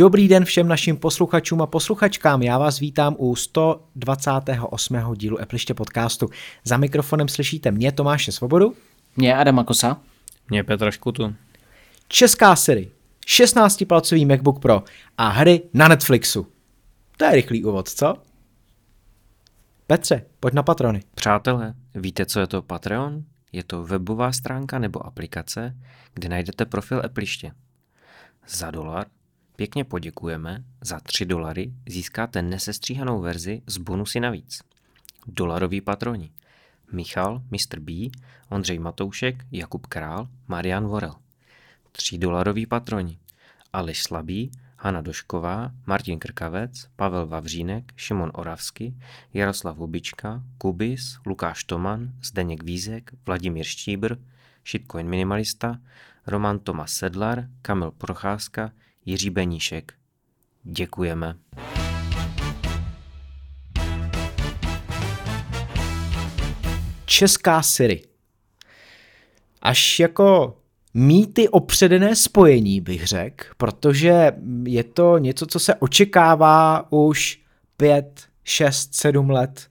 Dobrý den všem našim posluchačům a posluchačkám. Já vás vítám u 128. dílu Epliště podcastu. Za mikrofonem slyšíte mě, Tomáše Svobodu. Mě, Adama Kosa. Mě, Petra Škutu. Česká Siri, 16-palcový MacBook Pro a hry na Netflixu. To je rychlý úvod, co? Petře, pojď na patrony. Přátelé, víte, co je to Patreon? Je to webová stránka nebo aplikace, kde najdete profil Epliště. Za dolar pěkně poděkujeme, za 3 dolary získáte nesestříhanou verzi s bonusy navíc. Dolaroví patroni. Michal, Mr. B, Ondřej Matoušek, Jakub Král, Marian Vorel. 3 dolaroví patroni. Aleš Slabý, Hana Došková, Martin Krkavec, Pavel Vavřínek, Šimon Oravsky, Jaroslav Hubička, Kubis, Lukáš Toman, Zdeněk Vízek, Vladimír Štíbr, Shitcoin Minimalista, Roman Tomas Sedlar, Kamil Procházka, Jiří Beníšek. Děkujeme. Česká Siri. Až jako mýty opředené spojení, bych řekl, protože je to něco, co se očekává už pět, šest, sedm let.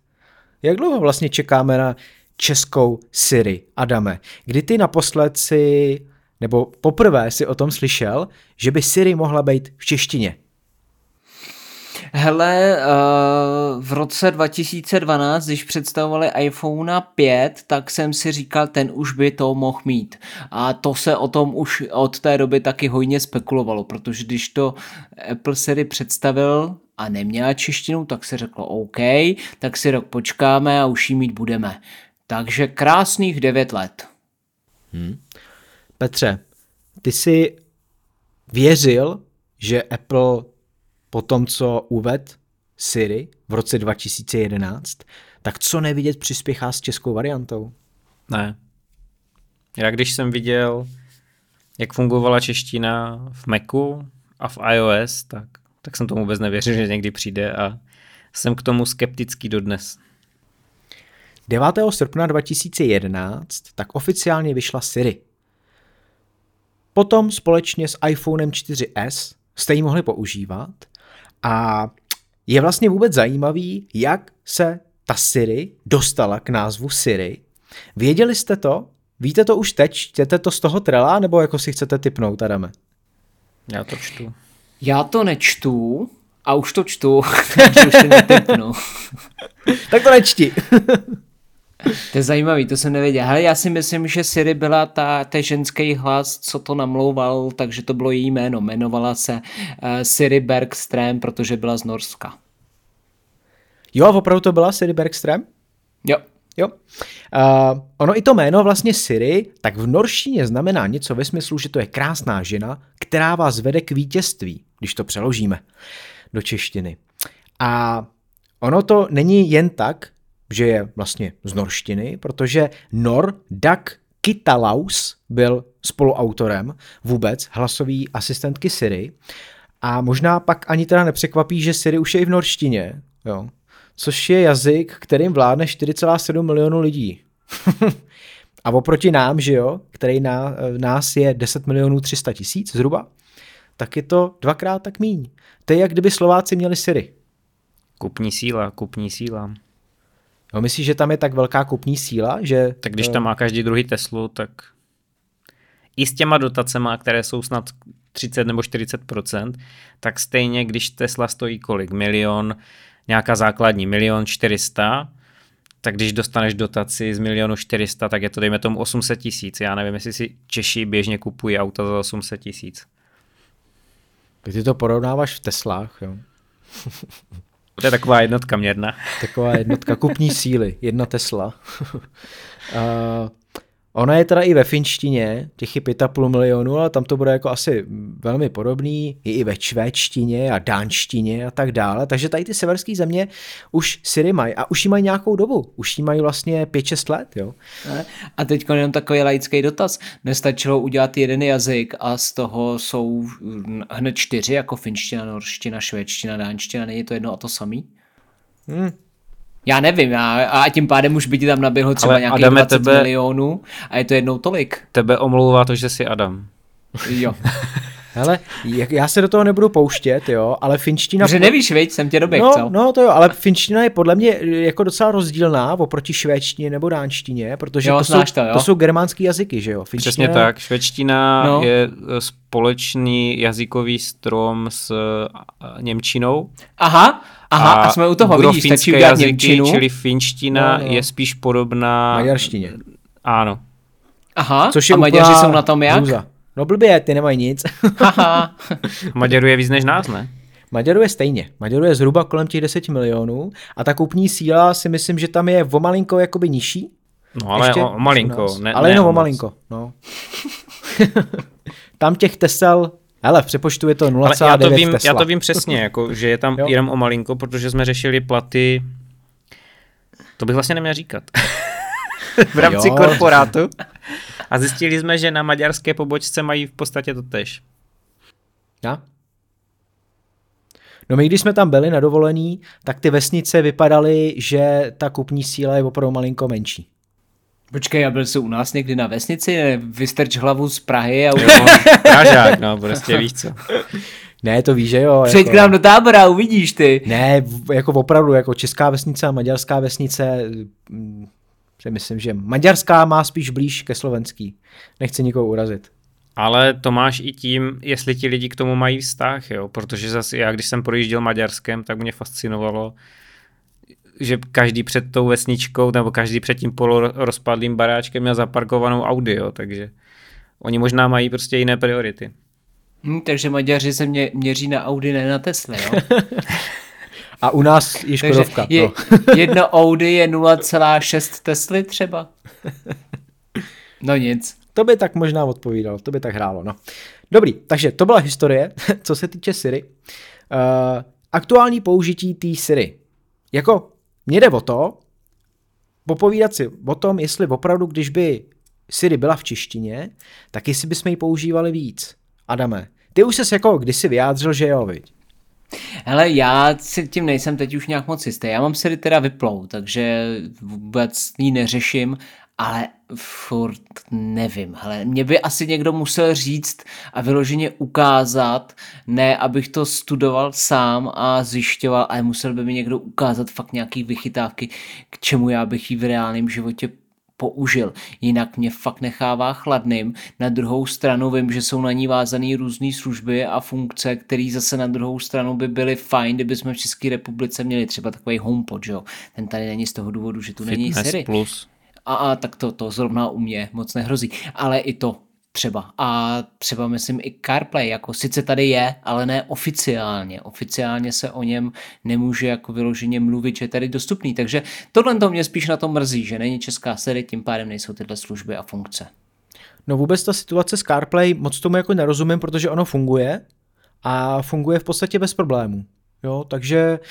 Jak dlouho vlastně čekáme na českou Siri, Adame? Kdy ty naposled si, nebo poprvé si o tom slyšel, že by Siri mohla být v češtině? Hele, eh, v roce 2012, když představovali iPhone 5, tak jsem si říkal, ten už by to mohl mít. A to se o tom už od té doby taky hojně spekulovalo, protože když to Apple Siri představil a neměla češtinu, tak se řeklo OK, tak si rok počkáme a už jí mít budeme. Takže krásných 9 let. Hmm. Petře, ty jsi věřil, že Apple po tom, co uved Siri v roce 2011, tak co nevidět přispěchá s českou variantou? Ne. Já když jsem viděl, jak fungovala čeština v Macu a v iOS, tak, tak jsem tomu vůbec nevěřil, že někdy přijde a jsem k tomu skeptický dodnes. 9. srpna 2011 tak oficiálně vyšla Siri. Potom společně s iPhonem 4S jste ji mohli používat a je vlastně vůbec zajímavý, jak se ta Siri dostala k názvu Siri. Věděli jste to? Víte to už teď? Čtěte to z toho trela, nebo jako si chcete typnout, Adame? Já to čtu. Já to nečtu a už to čtu, takže už to netypnu. tak to nečti. To je zajímavý, to jsem nevěděl. Hele, já si myslím, že Siri byla ta, ten ženský hlas, co to namlouval, takže to bylo její jméno. Jmenovala se uh, Siri Bergström, protože byla z Norska. Jo, a opravdu to byla Siri Bergström? Jo. Jo. Uh, ono i to jméno vlastně Siri, tak v norštině znamená něco ve smyslu, že to je krásná žena, která vás vede k vítězství, když to přeložíme do češtiny. A ono to není jen tak, že je vlastně z norštiny, protože Nor Dak Kitalaus byl spoluautorem vůbec hlasový asistentky Siri a možná pak ani teda nepřekvapí, že Siri už je i v norštině, jo. což je jazyk, kterým vládne 4,7 milionů lidí. a oproti nám, že jo, který na, nás je 10 milionů 300 tisíc zhruba, tak je to dvakrát tak míň. To je jak kdyby Slováci měli Siri. Kupní síla, kupní síla. No, myslíš, že tam je tak velká kupní síla, že... Tak když tam má každý druhý Teslu, tak i s těma dotacema, které jsou snad 30 nebo 40% tak stejně, když Tesla stojí kolik? Milion, nějaká základní, milion 400, tak když dostaneš dotaci z milionu 400, tak je to dejme tomu 800 tisíc. Já nevím, jestli si Češi běžně kupují auta za 800 tisíc. Tak ty to porovnáváš v Teslách, jo? To je taková jednotka měrna. Taková jednotka kupní síly, jedna Tesla. uh, ona je teda i ve finštině, těch je 5,5 milionů, ale tam to bude jako asi velmi podobný, je i ve švédštině a dánštině a tak dále, takže tady ty severské země už Siri mají a už jí mají nějakou dobu, už jí mají vlastně 5-6 let, jo. A teď jenom takový laický dotaz, nestačilo udělat jeden jazyk a z toho jsou hned čtyři, jako finština, norština, švédština, dánština, není to jedno a to samý? Hmm, já nevím, já, a tím pádem už by ti tam naběhlo třeba Ale nějakých Adame, 20 tebe, milionů a je to jednou tolik. Tebe omlouvá to, že jsi Adam. Jo. Hele, jak- já se do toho nebudu pouštět, jo, ale finština... Že nevíš, viď, jsem tě doběh, no, co? no, to jo, ale finština je podle mě jako docela rozdílná oproti švédštině nebo dánštině, protože Jo, to, jsou, to, jo. to jsou germánský jazyky, že jo? Finština, Přesně tak. Švédština No. no. je eh, společný jazykový strom s eh, Němčinou. Aha, aha, a, jsme u toho, vidíš, stačí udělat jazyky, Němčinu. čili finština No, no. je spíš podobná... Maďarštině. Ano. Aha, Což je a Maďaři úplná jsou na tom jak? hrůza. No blbě, ty nemají nic. Haha. Maďarů je víc než nás, ne? Maďarů je stejně. Maďarů je zhruba kolem těch 10 milionů a ta kupní síla si myslím, že tam je o malinko jakoby nižší. No ale Ještě o, malinko. Ne, ale ne jenom o malinko. No. tam těch tesel, hele, v přepočtu je to 0,9 Ale já to, vím, Tesla. já to vím přesně, jako, že je tam Jo. jenom o malinko, protože jsme řešili platy, to bych vlastně neměl říkat, v rámci Jo. korporátu. A zjistili jsme, že na maďarské pobočce mají v podstatě to tež. Ja? No my když jsme tam byli na dovolení, tak ty vesnice vypadaly, že ta kupní síla je opravdu malinko menší. Počkej, já byl jsi u nás někdy na vesnici, vystrč hlavu z Prahy a Jo, Pražák, no, prostě víš co. Ne, to víš, že jo. Přijď jako- k nám do tábora, uvidíš ty. Ne, jako opravdu, jako česká vesnice a maďarská vesnice, mm, si myslím, že maďarská má spíš blíž ke slovenský. Nechci nikoho urazit. Ale to máš i tím, jestli ti lidi k tomu mají vztah, jo, protože zase já, když jsem projížděl Maďarskem, tak mě fascinovalo, že každý před tou vesničkou, nebo každý před tím polorozpadlým baráčkem měl zaparkovanou Audi, jo, takže oni možná mají prostě jiné priority. Hm, takže Maďaři se mě, měří na Audi, ne na Tesla, jo? A u nás je Takže Škodovka. je, no. jedno Audi je 0,6 Tesly třeba. No nic. To by tak možná odpovídalo, to by tak hrálo. No. Dobrý, takže to byla historie, co se týče Siri. Uh, aktuální použití té Siri. Jako, mně jde o to, popovídat si o tom, jestli opravdu, když by Siri byla v češtině, tak jestli bychom ji používali víc. Adame, ty už ses jako kdysi vyjádřil, že jo, viď? Hele, já si tím nejsem teď už nějak moc jistý. Já mám Siri teda vyplou, takže vůbec ji neřeším, ale furt nevím. Hele, mě by asi někdo musel říct a vyloženě ukázat, ne abych to studoval sám a zjišťoval, ale musel by mi někdo ukázat fakt nějaký vychytávky, k čemu já bych ji v reálném životě použil. Jinak mě fakt nechává chladným. Na druhou stranu vím, že jsou na ní vázané různé služby a funkce, které zase na druhou stranu by byly fajn, kdyby jsme v České republice měli třeba takový HomePod, že jo. Ten tady není z toho důvodu, že tu není Fitness Siri. plus. A, a tak to, to zrovna u mě moc nehrozí. Ale i to třeba. A třeba myslím i CarPlay, jako sice tady je, ale ne oficiálně. Oficiálně se o něm nemůže jako vyloženě mluvit, že je tady dostupný. Takže tohle to mě spíš na to mrzí, že není česká série, tím pádem nejsou tyhle služby a funkce. No vůbec ta situace s CarPlay moc tomu jako nerozumím, protože ono funguje a funguje v podstatě bez problémů. Jo, takže uh,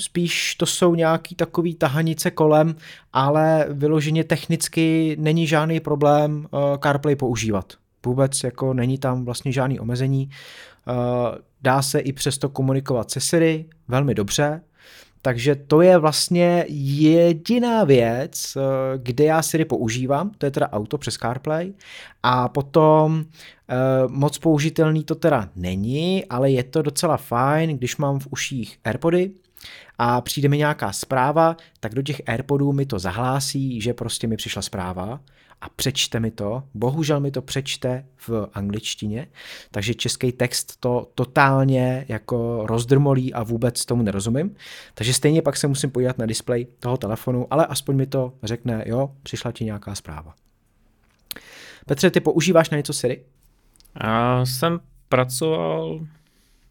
spíš to jsou nějaký takový tahanice kolem, ale vyloženě technicky není žádný problém uh, CarPlay používat. Vůbec jako není tam vlastně žádný omezení. Uh, dá se i přesto komunikovat se Siri velmi dobře, takže to je vlastně jediná věc, eh, kde já Siri používám, to je teda auto přes CarPlay. A potom eh, moc použitelný to teda není, ale je to docela fajn, když mám v uších AirPody a přijde mi nějaká zpráva, tak do těch AirPodů mi to zahlásí, že prostě mi přišla zpráva a přečte mi to. Bohužel mi to přečte v angličtině, takže český text to totálně jako rozdrmolí a vůbec tomu nerozumím. Takže stejně pak se musím podívat na displej toho telefonu, ale aspoň mi to řekne, jo, přišla ti nějaká zpráva. Petře, ty používáš na něco Siri? Já jsem pracoval,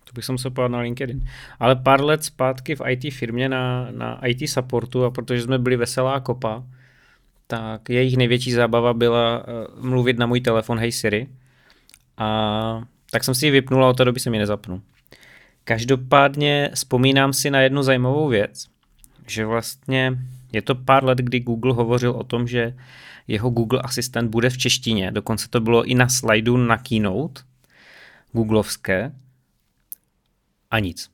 to bych se musel na LinkedIn, ale pár let zpátky v IT firmě na, na IT supportu a protože jsme byli veselá kopa, tak jejich největší zábava byla uh, mluvit na můj telefon Hey Siri a tak jsem si ji vypnul a od té doby jsem ji nezapnul. Každopádně vzpomínám si na jednu zajímavou věc, že vlastně je to pár let, kdy Google hovořil o tom, že jeho Google Asistent bude v češtině, dokonce to bylo i na slajdu na Keynote, googlovské, a nic.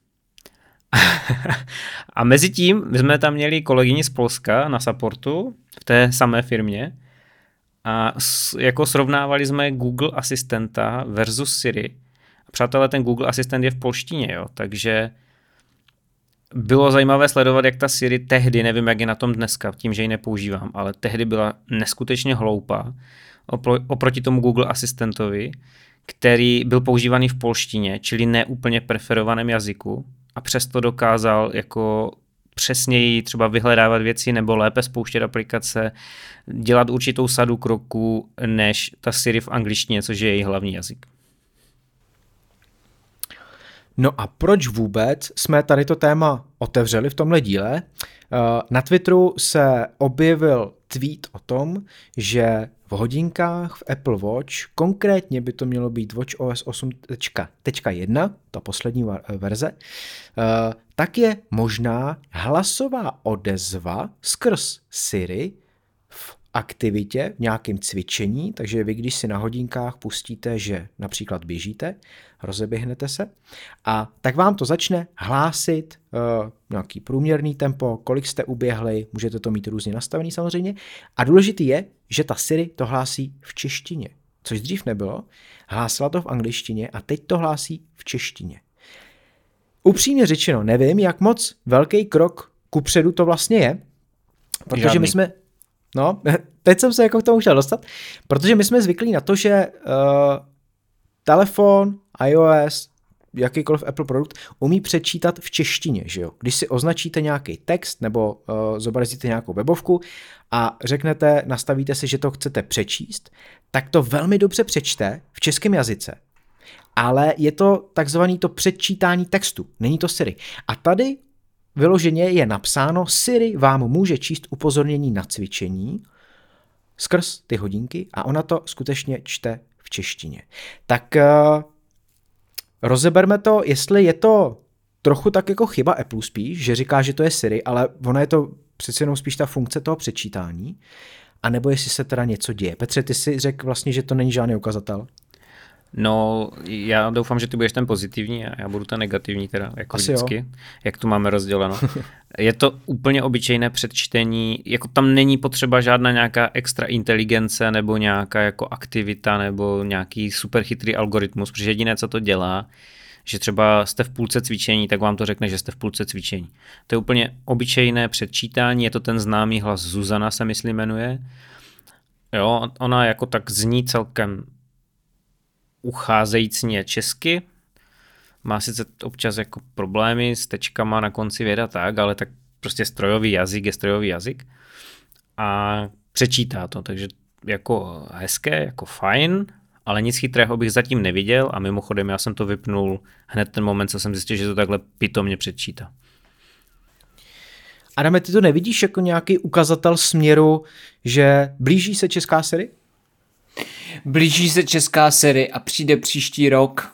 a mezi tím my jsme tam měli kolegyni z Polska na supportu v té samé firmě a jako srovnávali jsme Google asistenta versus Siri. A přátelé, ten Google asistent je v polštině, jo, takže bylo zajímavé sledovat, jak ta Siri tehdy, nevím, jak je na tom dneska, tím, že ji nepoužívám, ale tehdy byla neskutečně hloupá oproti tomu Google asistentovi, který byl používaný v polštině, čili neúplně preferovaném jazyku a přesto dokázal jako přesněji třeba vyhledávat věci nebo lépe spouštět aplikace, dělat určitou sadu kroků než ta Siri v angličtině, což je její hlavní jazyk. No a proč vůbec jsme tady to téma otevřeli v tomhle díle? Eh, na Twitteru se objevil tweet o tom, že v hodinkách v Apple Watch, konkrétně by to mělo být Watch OS 8.1, ta poslední verze, eh, tak je možná hlasová odezva skrz Siri aktivitě, v nějakém cvičení, takže vy, když si na hodinkách pustíte, že například běžíte, rozeběhnete se, a tak vám to začne hlásit uh, nějaký průměrný tempo, kolik jste uběhli, můžete to mít různě nastavený samozřejmě. A důležitý je, že ta Siri to hlásí v češtině, což dřív nebylo. Hlásila to v angličtině a teď to hlásí v češtině. Upřímně řečeno, nevím, jak moc velký krok kupředu to vlastně je, protože Žádný. my jsme, no, teď jsem se jako k tomu chtěl dostat, protože my jsme zvyklí na to, že uh, telefon, iOS, jakýkoliv Apple produkt umí přečítat v češtině, že jo? Když si označíte nějaký text nebo uh, zobrazíte nějakou webovku a řeknete, nastavíte si, že to chcete přečíst, tak to velmi dobře přečte v českém jazyce. Ale je to takzvaný to předčítání textu, není to Siri. A tady vyloženě je napsáno, Siri vám může číst upozornění na cvičení skrz ty hodinky a ona to skutečně čte v češtině. Tak uh, rozeberme to, jestli je to trochu tak jako chyba Apple spíš, že říká, že to je Siri, ale ono je to přece jenom spíš ta funkce toho přečítání, a nebo jestli se teda něco děje. Petře, ty si řekl vlastně, že to není žádný ukazatel. No, já doufám, že ty budeš ten pozitivní a já budu ten negativní teda, jako Asi vždycky, jo. jak tu máme rozděleno. Je to úplně obyčejné předčtení, jako tam není potřeba žádná nějaká extra inteligence nebo nějaká jako aktivita nebo nějaký super chytrý algoritmus, protože jediné, co to dělá, že třeba jste v půlce cvičení, tak vám to řekne, že jste v půlce cvičení. To je úplně obyčejné předčítání, je to ten známý hlas Zuzana se myslím jmenuje. Jo, ona jako tak zní celkem ucházejícně česky. Má sice občas jako problémy s tečkama na konci věda tak, ale tak prostě strojový jazyk je strojový jazyk. A přečítá to, takže jako hezké, jako fajn, ale nic chytrého bych zatím neviděl a mimochodem já jsem to vypnul hned ten moment, co jsem zjistil, že to takhle pitomně předčítá. Adame, ty to nevidíš jako nějaký ukazatel směru, že blíží se česká série? Blíží se česká série a přijde příští rok.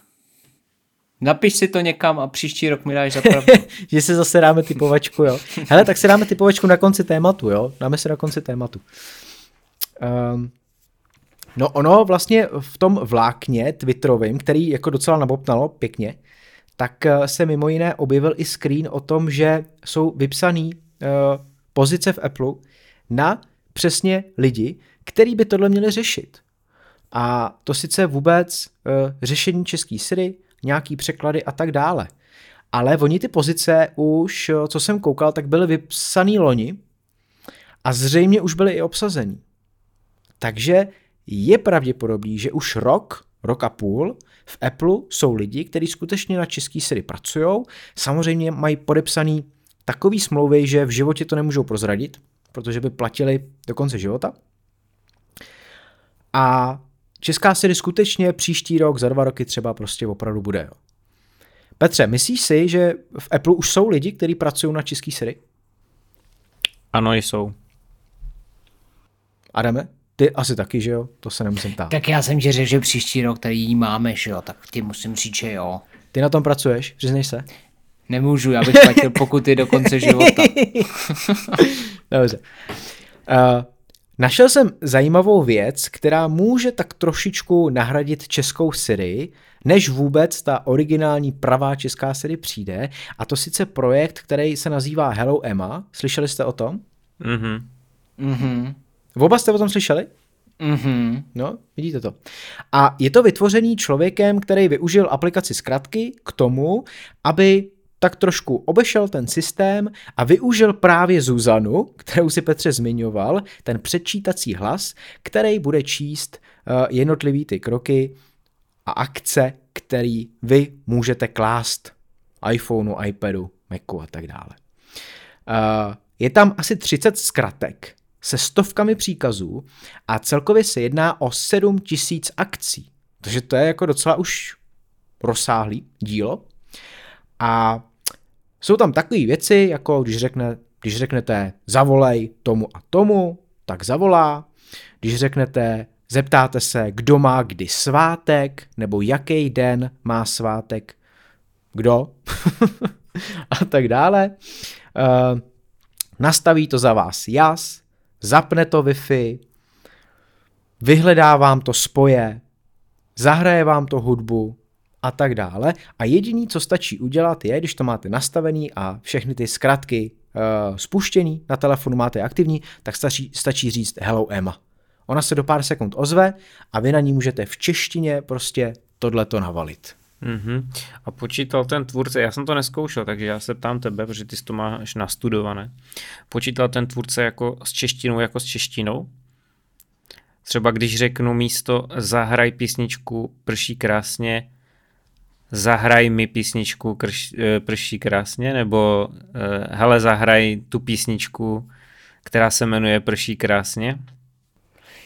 Napiš si to někam a příští rok mi dáš za že se zase dáme typovačku, jo. Hele, tak si dáme typovačku na konci tématu, jo. Dáme se na konci tématu. Um, no ono vlastně v tom vlákně Twitterovým, který jako docela nabopnalo pěkně, tak eh, se mimo jiné objevil i screen o tom, že jsou vypsaný uh, pozice v Apple na přesně lidi, který by tohle měli řešit. A to sice vůbec uh, řešení český Siri, nějaký překlady a tak dále. Ale oni ty pozice už, eh, co jsem koukal, tak byly vypsaný loni a zřejmě už byly i obsazení. Takže je pravděpodobný, že už rok, rok a půl v Apple jsou lidi, kteří skutečně na český Siri pracují. Samozřejmě mají podepsaný takový smlouvy, že v životě to nemůžou prozradit, protože by platili do konce života. A Česká Siri skutečně příští rok, za dva roky třeba prostě opravdu bude. Jo. Petře, myslíš si, že v Apple už jsou lidi, kteří pracují na český Siri? Ano, jsou. Adame? Ty asi taky, že jo? To se nemusím ptát. Tak já jsem ti řekl, že příští rok tady ji máme, že jo? Tak ti musím říct, že jo. Ty na tom pracuješ? Přiznej se. Nemůžu, já bych platil pokuty do konce života. Dobře. Uh, Našel jsem zajímavou věc, která může tak trošičku nahradit českou Siri, než vůbec ta originální pravá česká Siri přijde, a to sice projekt, který se nazývá Hello Emma. Slyšeli jste o tom? Mhm. Mhm. Oba jste o tom slyšeli? Mhm. No, vidíte to. A je to vytvořený člověkem, který využil aplikaci zkratky k tomu, aby tak trošku obešel ten systém a využil právě Zuzanu, kterou si Petře zmiňoval, ten předčítací hlas, který bude číst uh, jednotlivý ty kroky a akce, který vy můžete klást iPhoneu, iPadu, Macu a tak dále. Uh, je tam asi 30 zkratek se stovkami příkazů a celkově se jedná o 7000 akcí. Takže to je jako docela už rozsáhlý dílo. A jsou tam takové věci, jako když, řekne, když řeknete zavolej tomu a tomu, tak zavolá. Když řeknete zeptáte se, kdo má kdy svátek, nebo jaký den má svátek, kdo a tak dále. Uh, nastaví to za vás jas, zapne to Wi-Fi, vyhledá vám to spoje, zahraje vám to hudbu a tak dále. A jediný, co stačí udělat, je, když to máte nastavený a všechny ty zkratky uh, spuštěný, na telefonu máte aktivní, tak stačí, stačí říct Hello Emma. Ona se do pár sekund ozve a vy na ní můžete v češtině prostě tohleto navalit. Mm-hmm. A počítal ten tvůrce, já jsem to neskoušel, takže já se ptám tebe, protože ty to máš nastudované. Počítal ten tvůrce jako s češtinou, jako s češtinou? Třeba když řeknu místo zahraj písničku prší krásně, zahraj mi písničku krš, eh, prší krásně, nebo eh, hele zahraj tu písničku, která se jmenuje prší krásně.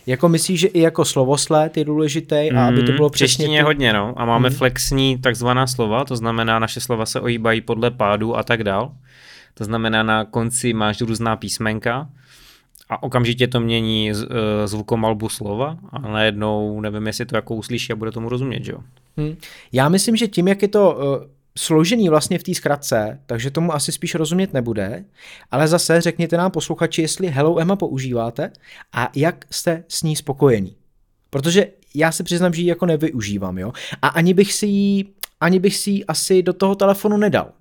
Jako myslíš, že i jako slovosled je důležitý a aby to Mm, bylo přesně... češtině ty- hodně, no. A máme Mhm. flexní takzvaná slova, to znamená, naše slova se ohýbají podle pádu a tak dál. To znamená, na konci máš různá písmenka a okamžitě to mění eh, zvukomalbu slova a najednou nevím, jestli to jako uslyší a bude tomu rozumět, že jo. Hm. Já myslím, že tím, jak je to uh, složený vlastně v té zkratce, takže tomu asi spíš rozumět nebude, ale zase řekněte nám posluchači, jestli Hello Emma používáte a jak jste s ní spokojení. Protože já se přiznám, že ji jako nevyužívám, jo. A ani bych si ji, ani bych si ji asi do toho telefonu nedal.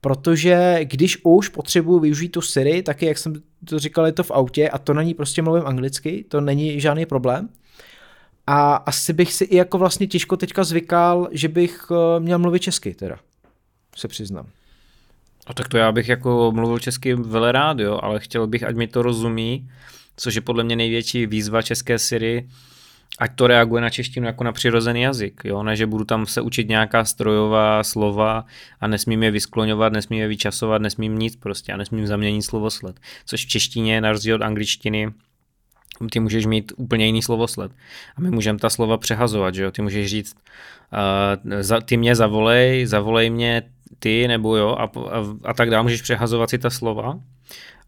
Protože když už potřebuji využít tu Siri, taky jak jsem to říkal, je to v autě a to na ní prostě mluvím anglicky, to není žádný problém. A asi bych si i jako vlastně těžko teďka zvykal, že bych eh, měl mluvit česky teda, se přiznám. A tak to já bych jako mluvil česky vele rád, jo, ale chtěl bych, ať mi to rozumí, což je podle mě největší výzva české Siri, ať to reaguje na češtinu jako na přirozený jazyk, jo, ne, že budu tam se učit nějaká strojová slova a nesmím je vyskloňovat, nesmím je vyčasovat, nesmím nic prostě a nesmím zaměnit slovosled, což v češtině na rozdíl od angličtiny ty můžeš mít úplně jiný slovosled. A my můžeme ta slova přehazovat, že jo? Ty můžeš říct, uh, za, ty mě zavolej, zavolej mě ty, nebo jo, a, a, a tak dále. Můžeš přehazovat si ta slova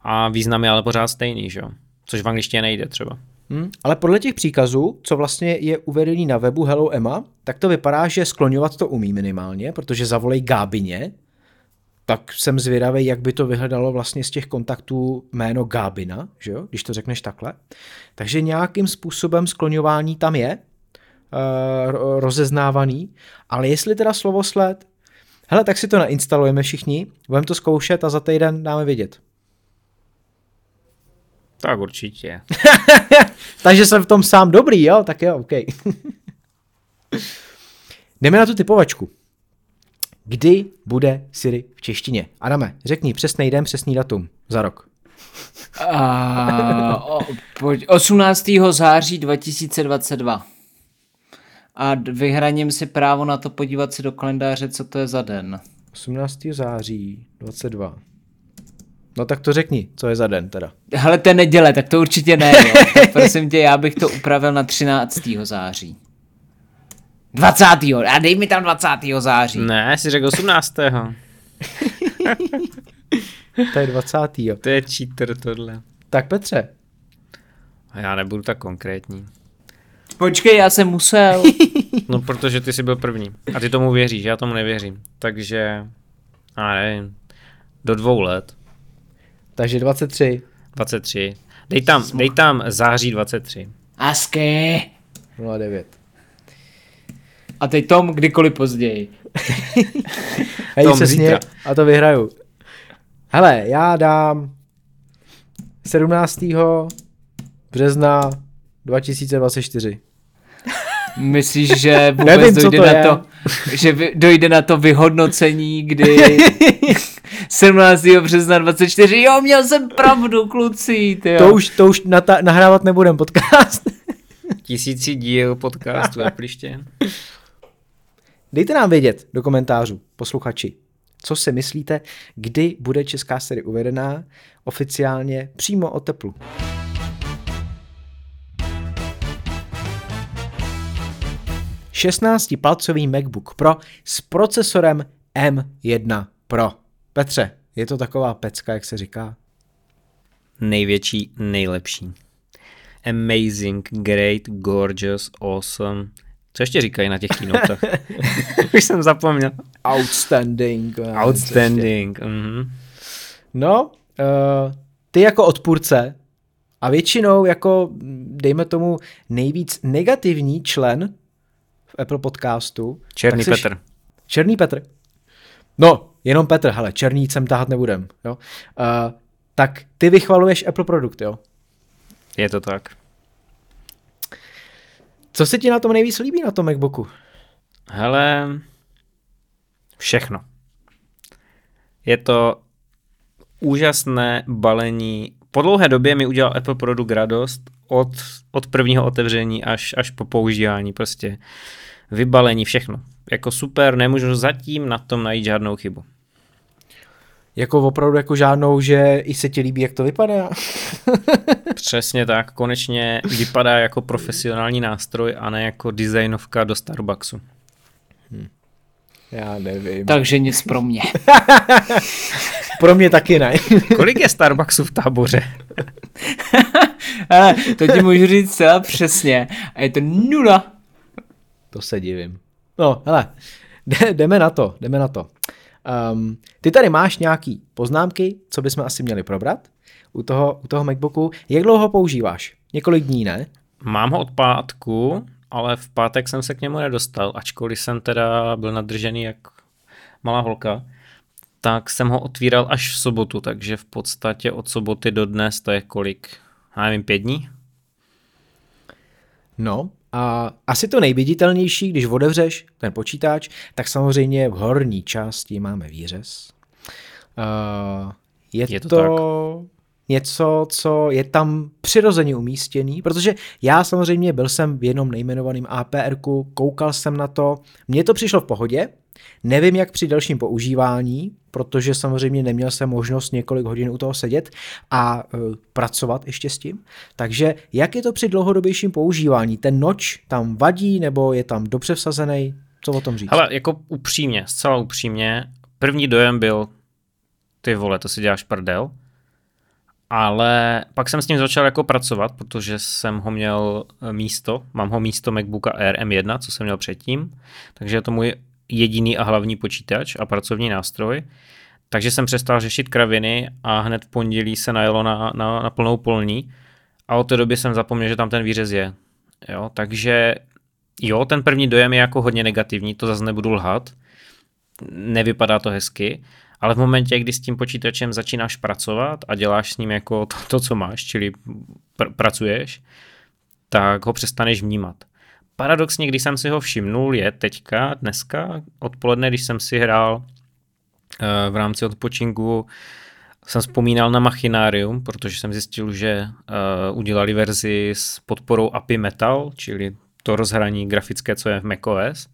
a význam je ale pořád stejný, že jo? Což v angličtině nejde třeba. Hm? Ale podle těch příkazů, co vlastně je uvedený na webu Hello Emma, tak to vypadá, že skloňovat to umí minimálně, protože zavolej Gábině, tak jsem zvědavý, jak by to vyhledalo vlastně z těch kontaktů jméno Gábina, že jo, když to řekneš takhle. Takže nějakým způsobem skloňování tam je, uh, rozeznávaný, ale jestli teda slovosled, hele, tak si to nainstalujeme všichni, budeme to zkoušet a za týden dáme vědět. Tak určitě. Takže jsem v tom sám dobrý, jo? Tak jo, OK. Jdeme na tu typovačku. Kdy bude Siri v češtině? Adame, řekni přesný den, přesný datum za rok. A, o, pojď, 18. září 2022. A vyhraním si právo na to podívat se do kalendáře, co to je za den. 18. září 22. No tak to řekni, co je za den teda. Hele, to je neděle, tak to určitě ne, jo. Tak prosím tě, já bych to upravil na 13. září. 20. A dej mi tam 20. září. Ne, jsi řekl 18. To je 20. Jo. to je cheater tohle. Tak Petře, A já nebudu tak konkrétní. Počkej, já jsem musel. No, protože ty jsi byl první. A ty tomu věříš, já tomu nevěřím. Takže, já nevím, do dvou let, takže 23. 23. Dej tam, dej tam září 23. Asky. 09. A teď Tom kdykoliv později. Hej, Tom se zítra. sně a to vyhraju. Hele, já dám 17. března 2024. Myslíš, že vůbec Nevím, dojde to na je. to, že vy, dojde na to vyhodnocení, kdy 17. března 24, jo, měl jsem pravdu, kluci, ty To už, to už nata- nahrávat nebudem podcast. Tisící díl podcastu Epliště. Dejte nám vědět do komentářů, posluchači, co si myslíte, kdy bude česká série uvedená oficiálně přímo o teplu. palcový MacBook Pro s procesorem M1 Pro. Petře, je to taková pecka, jak se říká? Největší, nejlepší. Amazing, great, gorgeous, awesome. Co ještě říkají na těch kínotách? Už jsem zapomněl. Outstanding. Outstanding. Mhm. No, uh, ty jako odpůrce a většinou jako, dejme tomu, nejvíc negativní člen v Apple podcastu. Černý seš- Petr. Černý Petr. No, jenom Petr, hele, černý sem tahat nebudem, jo. Uh, tak ty vychvaluješ Apple produkt, jo. Je to tak. Co se ti na tom nejvíc líbí na tom MacBooku? Hele, všechno. Je to úžasné balení. Po dlouhé době mi udělal Apple produkt radost od, od prvního otevření až, až po používání. Prostě vybalení, všechno. Jako super, nemůžu zatím na tom najít žádnou chybu. Jako opravdu jako žádnou, že i se ti líbí, jak to vypadá? Přesně tak, konečně vypadá jako profesionální nástroj a ne jako designovka do Starbucksu. Já nevím. Takže nic pro mě. Pro mě taky ne. Kolik je Starbucksů v táboře? Ale to ti můžu říct celá přesně. A je to nula. To se divím. No, hele, jde- jdeme na to, jdeme na to. Um, ty tady máš nějaký poznámky, co bychom asi měli probrat u toho, u toho MacBooku. Jak dlouho ho používáš? Několik dní, ne? Mám ho od pátku, ale v pátek jsem se k němu nedostal, ačkoliv jsem teda byl nadržený jak malá holka, tak jsem ho otvíral až v sobotu, takže v podstatě od soboty do dnes to je kolik? Já nevím, pět dní? No, a asi to nejviditelnější, když otevřeš ten počítač, tak samozřejmě v horní části máme výřez. Uh, je, Je to to, to něco, co je tam přirozeně umístěný, protože já samozřejmě byl jsem v jednom nejmenovaném APR-ku, koukal jsem na to, mně to přišlo v pohodě, nevím jak při dalším používání, protože samozřejmě neměl jsem možnost několik hodin u toho sedět a uh, pracovat ještě s tím, takže jak je to při dlouhodobějším používání? Ten noč tam vadí nebo je tam dobře vsazený? Co o tom říct? Hele, jako upřímně, zcela upřímně, první dojem byl, ty vole, to si děláš prdel, ale pak jsem s ním začal jako pracovat, protože jsem ho měl eh, místo, mám ho místo MacBooka Air M1, co jsem měl předtím, takže je to můj jediný a hlavní počítač a pracovní nástroj. Takže jsem přestal řešit kraviny a hned v pondělí se najelo na, na, na plnou polní a od té doby jsem zapomněl, že tam ten výřez je. Jo, takže jo, ten první dojem je jako hodně negativní, to zase nebudu lhat, nevypadá to hezky, ale v momentě, kdy s tím počítačem začínáš pracovat a děláš s ním jako to, to co máš, čili pr- pracuješ, tak ho přestaneš vnímat. Paradoxně, když jsem si ho všimnul, je teďka, dneska, odpoledne, když jsem si hrál eh, v rámci odpočinku, jsem vzpomínal na Machinarium, protože jsem zjistil, že uh, udělali verzi s podporou API Metal, čili to rozhraní grafické, co je v macOS,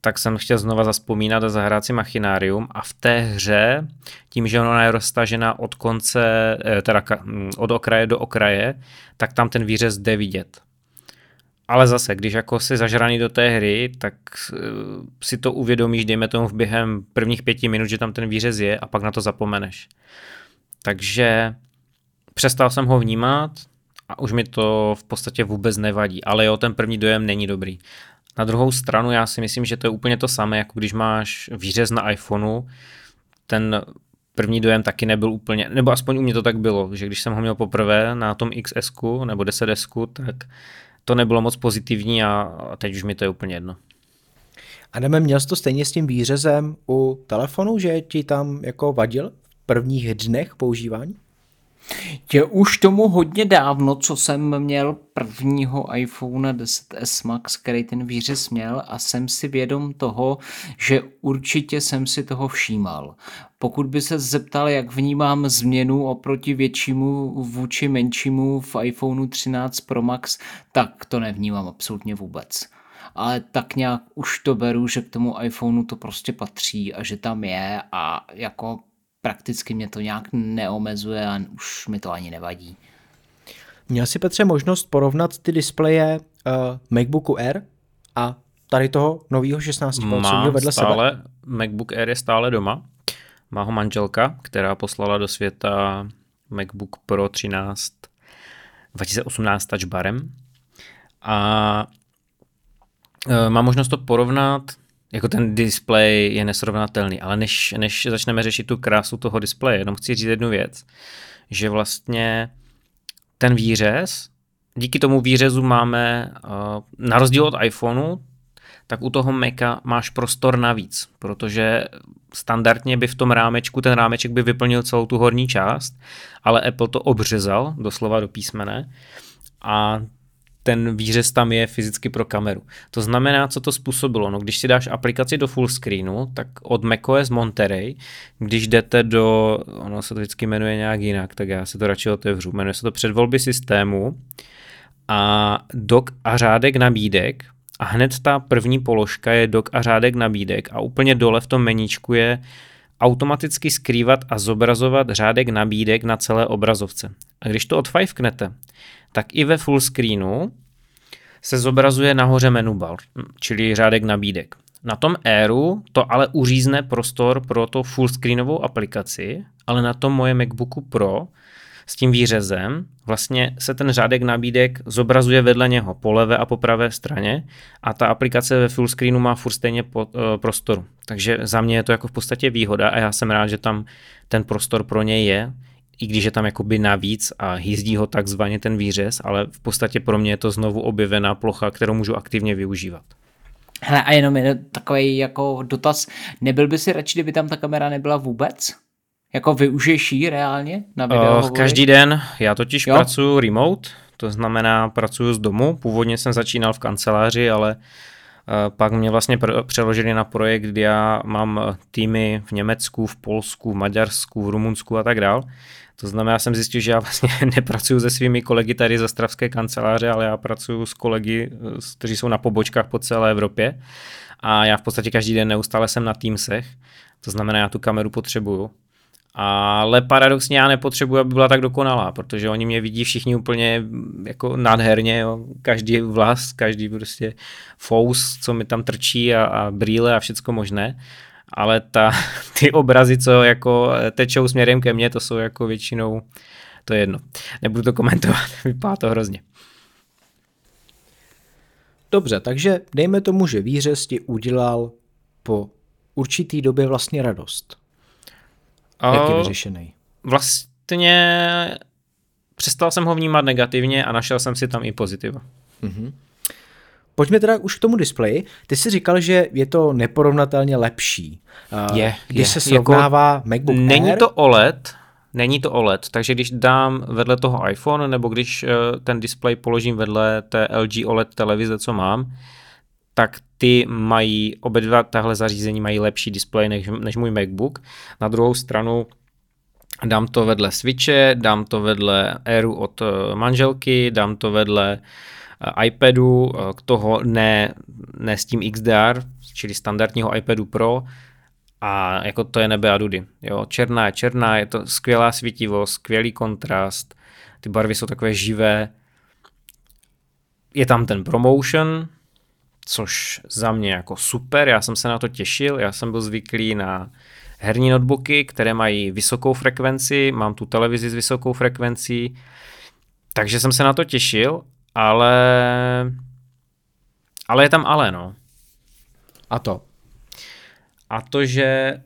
tak jsem chtěl znova zaspomínat a zahrát si Machinarium a v té hře, tím, že ona je roztažena od konce, eh, teda mm, od okraje do okraje, tak tam ten výřez jde vidět. Ale zase, když jako jsi zažraný do té hry, tak uh, si to uvědomíš, dejme tomu v během prvních pěti minut, že tam ten výřez je a pak na to zapomeneš. Takže přestal jsem ho vnímat a už mi to v podstatě vůbec nevadí. Ale jo, ten první dojem není dobrý. Na druhou stranu já si myslím, že to je úplně to samé, jako když máš výřez na iPhoneu, ten první dojem taky nebyl úplně, nebo aspoň u mě to tak bylo, že když jsem ho měl poprvé na tom XS nebo 10S, tak to nebylo moc pozitivní a, a teď už mi to je úplně jedno. Adame, měl jsi to stejně s tím výřezem u telefonu, že ti tam jako vadil v prvních dnech používání? Je už tomu hodně dávno, co jsem měl prvního iPhone 10s Max, který ten výřez měl a jsem si vědom toho, že určitě jsem si toho všímal. Pokud by se zeptal, jak vnímám změnu oproti většímu vůči menšímu v iPhoneu 13 Pro Max, tak to nevnímám absolutně vůbec. Ale tak nějak už to beru, že k tomu iPhoneu to prostě patří a že tam je a jako prakticky mě to nějak neomezuje a už mi to ani nevadí. Měl jsi Petře možnost porovnat ty displeje uh, MacBooku Air a tady toho nového 16 Mám vedle stále, sebe? MacBook Air je stále doma. Má ho manželka, která poslala do světa MacBook Pro 13 2018 touch barem. A uh, mám možnost to porovnat jako ten display je nesrovnatelný, ale než, než začneme řešit tu krásu toho displeje, jenom chci říct jednu věc, že vlastně ten výřez, díky tomu výřezu máme, uh, na rozdíl od iPhoneu, tak u toho Maca máš prostor navíc, protože standardně by v tom rámečku, ten rámeček by vyplnil celou tu horní část, ale Apple to obřezal, doslova do písmene, a ten výřez tam je fyzicky pro kameru. To znamená, co to způsobilo. No, když si dáš aplikaci do full screenu, tak od macOS Monterey, když jdete do, ono se to vždycky jmenuje nějak jinak, tak já se to radši otevřu, jmenuje se to předvolby systému a dok a řádek nabídek a hned ta první položka je dok a řádek nabídek a úplně dole v tom meníčku je automaticky skrývat a zobrazovat řádek nabídek na celé obrazovce. A když to odfajfknete, tak i ve full screenu se zobrazuje nahoře menu bar, čili řádek nabídek. Na tom Airu to ale uřízne prostor pro to full screenovou aplikaci, ale na tom moje MacBooku Pro s tím výřezem vlastně se ten řádek nabídek zobrazuje vedle něho po levé a po pravé straně a ta aplikace ve full screenu má furt stejně po, uh, prostoru. Takže za mě je to jako v podstatě výhoda a já jsem rád, že tam ten prostor pro něj je i když je tam jakoby navíc a jízdí ho takzvaně ten výřez, ale v podstatě pro mě je to znovu objevená plocha, kterou můžu aktivně využívat. Hele, a jenom je takový jako dotaz, nebyl by si radši, kdyby tam ta kamera nebyla vůbec? Jako využiješ ji reálně na video? Uh, každý den, já totiž jo? pracuji remote, to znamená pracuji z domu, původně jsem začínal v kanceláři, ale uh, pak mě vlastně pr- přeložili na projekt, kdy já mám týmy v Německu, v Polsku, v Maďarsku, v Rumunsku a tak dál. To znamená, já jsem zjistil, že já vlastně nepracuju se svými kolegy tady ze Stravské kanceláře, ale já pracuji s kolegy, kteří jsou na pobočkách po celé Evropě. A já v podstatě každý den neustále jsem na Teamsech, to znamená, já tu kameru potřebuju. Ale paradoxně já nepotřebuji, aby byla tak dokonalá, protože oni mě vidí všichni úplně jako nádherně, jo. každý vlas, každý prostě fous, co mi tam trčí a, a brýle a všecko možné ale ta, ty obrazy, co jako tečou směrem ke mně, to jsou jako většinou, to je jedno. Nebudu to komentovat, vypadá to hrozně. Dobře, takže dejme tomu, že výřez ti udělal po určitý době vlastně radost. Jak je vyřešený? Vlastně přestal jsem ho vnímat negativně a našel jsem si tam i pozitiva. Mm-hmm. Pojďme teda už k tomu displeji. Ty jsi říkal, že je to neporovnatelně lepší. Je, Když je. se srovnává jako, MacBook Není Air, to OLED, Není to OLED, takže když dám vedle toho iPhone, nebo když uh, ten display položím vedle té LG OLED televize, co mám, tak ty mají, obě dva tahle zařízení mají lepší display než, než můj MacBook. Na druhou stranu dám to vedle Switche, dám to vedle Airu od uh, manželky, dám to vedle uh, Eh, iPadu, eh, k toho ne, ne s tím XDR, čili standardního iPadu Pro, a jako to je nebe a dudy. Jo, černá je černá, je to skvělá svítivost, skvělý kontrast, ty barvy jsou takové živé. Je tam ten promotion, což za mě jako super, já jsem se na to těšil, já jsem byl zvyklý na herní notebooky, které mají vysokou frekvenci, mám tu televizi s vysokou frekvencí, takže jsem se na to těšil ale... Ale je tam ale, no. A to? A to, že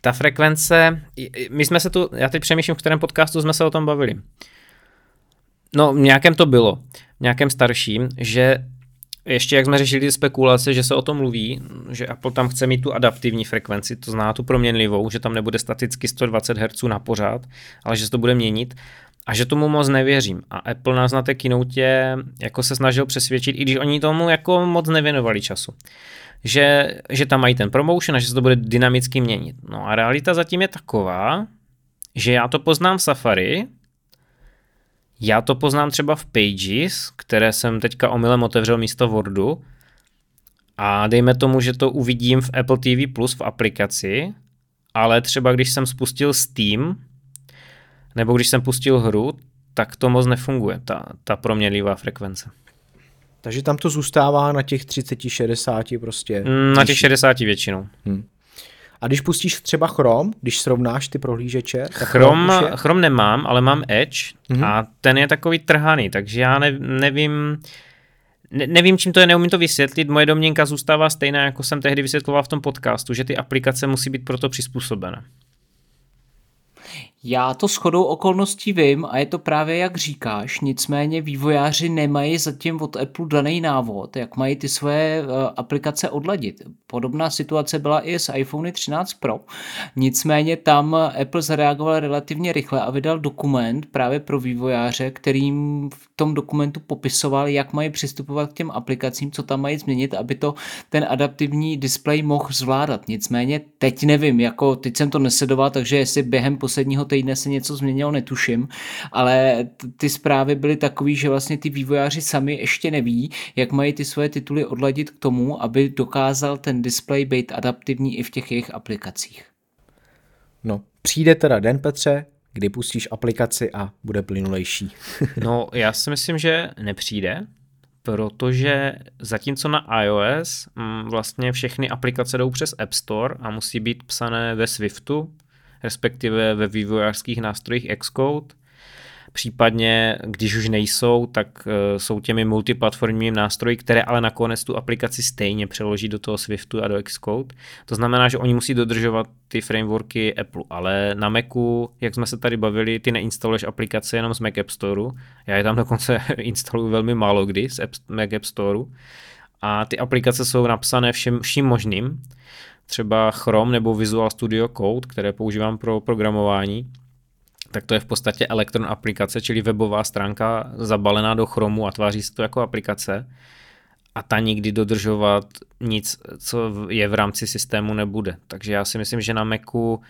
ta frekvence, my jsme se tu, já teď přemýšlím, v kterém podcastu jsme se o tom bavili. No, v nějakém to bylo, v nějakém starším, že ještě jak jsme řešili ty spekulace, že se o tom mluví, že Apple tam chce mít tu adaptivní frekvenci, to zná tu proměnlivou, že tam nebude staticky 120 Hz na pořád, ale že se to bude měnit a že tomu moc nevěřím. A Apple nás na té kinoutě jako se snažil přesvědčit, i když oni tomu jako moc nevěnovali času. Že, že tam mají ten promotion a že se to bude dynamicky měnit. No a realita zatím je taková, že já to poznám v Safari, já to poznám třeba v Pages, které jsem teďka omylem otevřel místo Wordu a dejme tomu, že to uvidím v Apple TV Plus v aplikaci, ale třeba když jsem spustil Steam, nebo když jsem pustil hru, tak to moc nefunguje, ta, ta proměnlivá frekvence. Takže tam to zůstává na těch 30-60 prostě? Mm, na těch 60 většinou. Hmm. A když pustíš třeba Chrome, když srovnáš ty prohlížeče? Tak Chrome, Chrome, Chrome nemám, ale mám Edge mm-hmm. a ten je takový trhaný, takže já ne, nevím, ne, nevím, čím to je, neumím to vysvětlit. Moje domněnka zůstává stejná, jako jsem tehdy vysvětloval v tom podcastu, že ty aplikace musí být proto přizpůsobené. Já to shodou okolností vím a je to právě jak říkáš, nicméně vývojáři nemají zatím od Apple daný návod, jak mají ty svoje uh, aplikace odladit. Podobná situace byla i s iPhone 13 Pro, nicméně tam Apple zareagoval relativně rychle a vydal dokument právě pro vývojáře, kterým v tom dokumentu popisoval, jak mají přistupovat k těm aplikacím, co tam mají změnit, aby to ten adaptivní display mohl zvládat. Nicméně teď nevím, jako teď jsem to nesledoval, takže jestli během posledního týdne se něco změnilo, netuším, ale ty zprávy byly takové, že vlastně ty vývojáři sami ještě neví, jak mají ty svoje tituly odladit k tomu, aby dokázal ten display být adaptivní i v těch jejich aplikacích. No, přijde teda den, Petře, kdy pustíš aplikaci a bude plynulejší. no, já si myslím, že nepřijde, protože zatímco na iOS mm, vlastně všechny aplikace jdou přes App Store a musí být psané ve Swiftu, respektive ve vývojářských nástrojích Xcode. Případně, když už nejsou, tak uh, jsou těmi multiplatformními nástroji, které ale nakonec tu aplikaci stejně přeloží do toho Swiftu a do Xcode. To znamená, že oni musí dodržovat ty frameworky Apple, ale na Macu, jak jsme se tady bavili, ty neinstaluješ aplikace jenom z Mac App Store. Já je tam dokonce instaluju velmi málo kdy z Mac App Store. A ty aplikace jsou napsané všem, vším možným třeba Chrome nebo Visual Studio Code, které používám pro programování, tak to je v podstatě Electron aplikace, čili webová stránka zabalená do Chromu a tváří se to jako aplikace a ta nikdy dodržovat nic, co je v rámci systému nebude. Takže já si myslím, že na Macu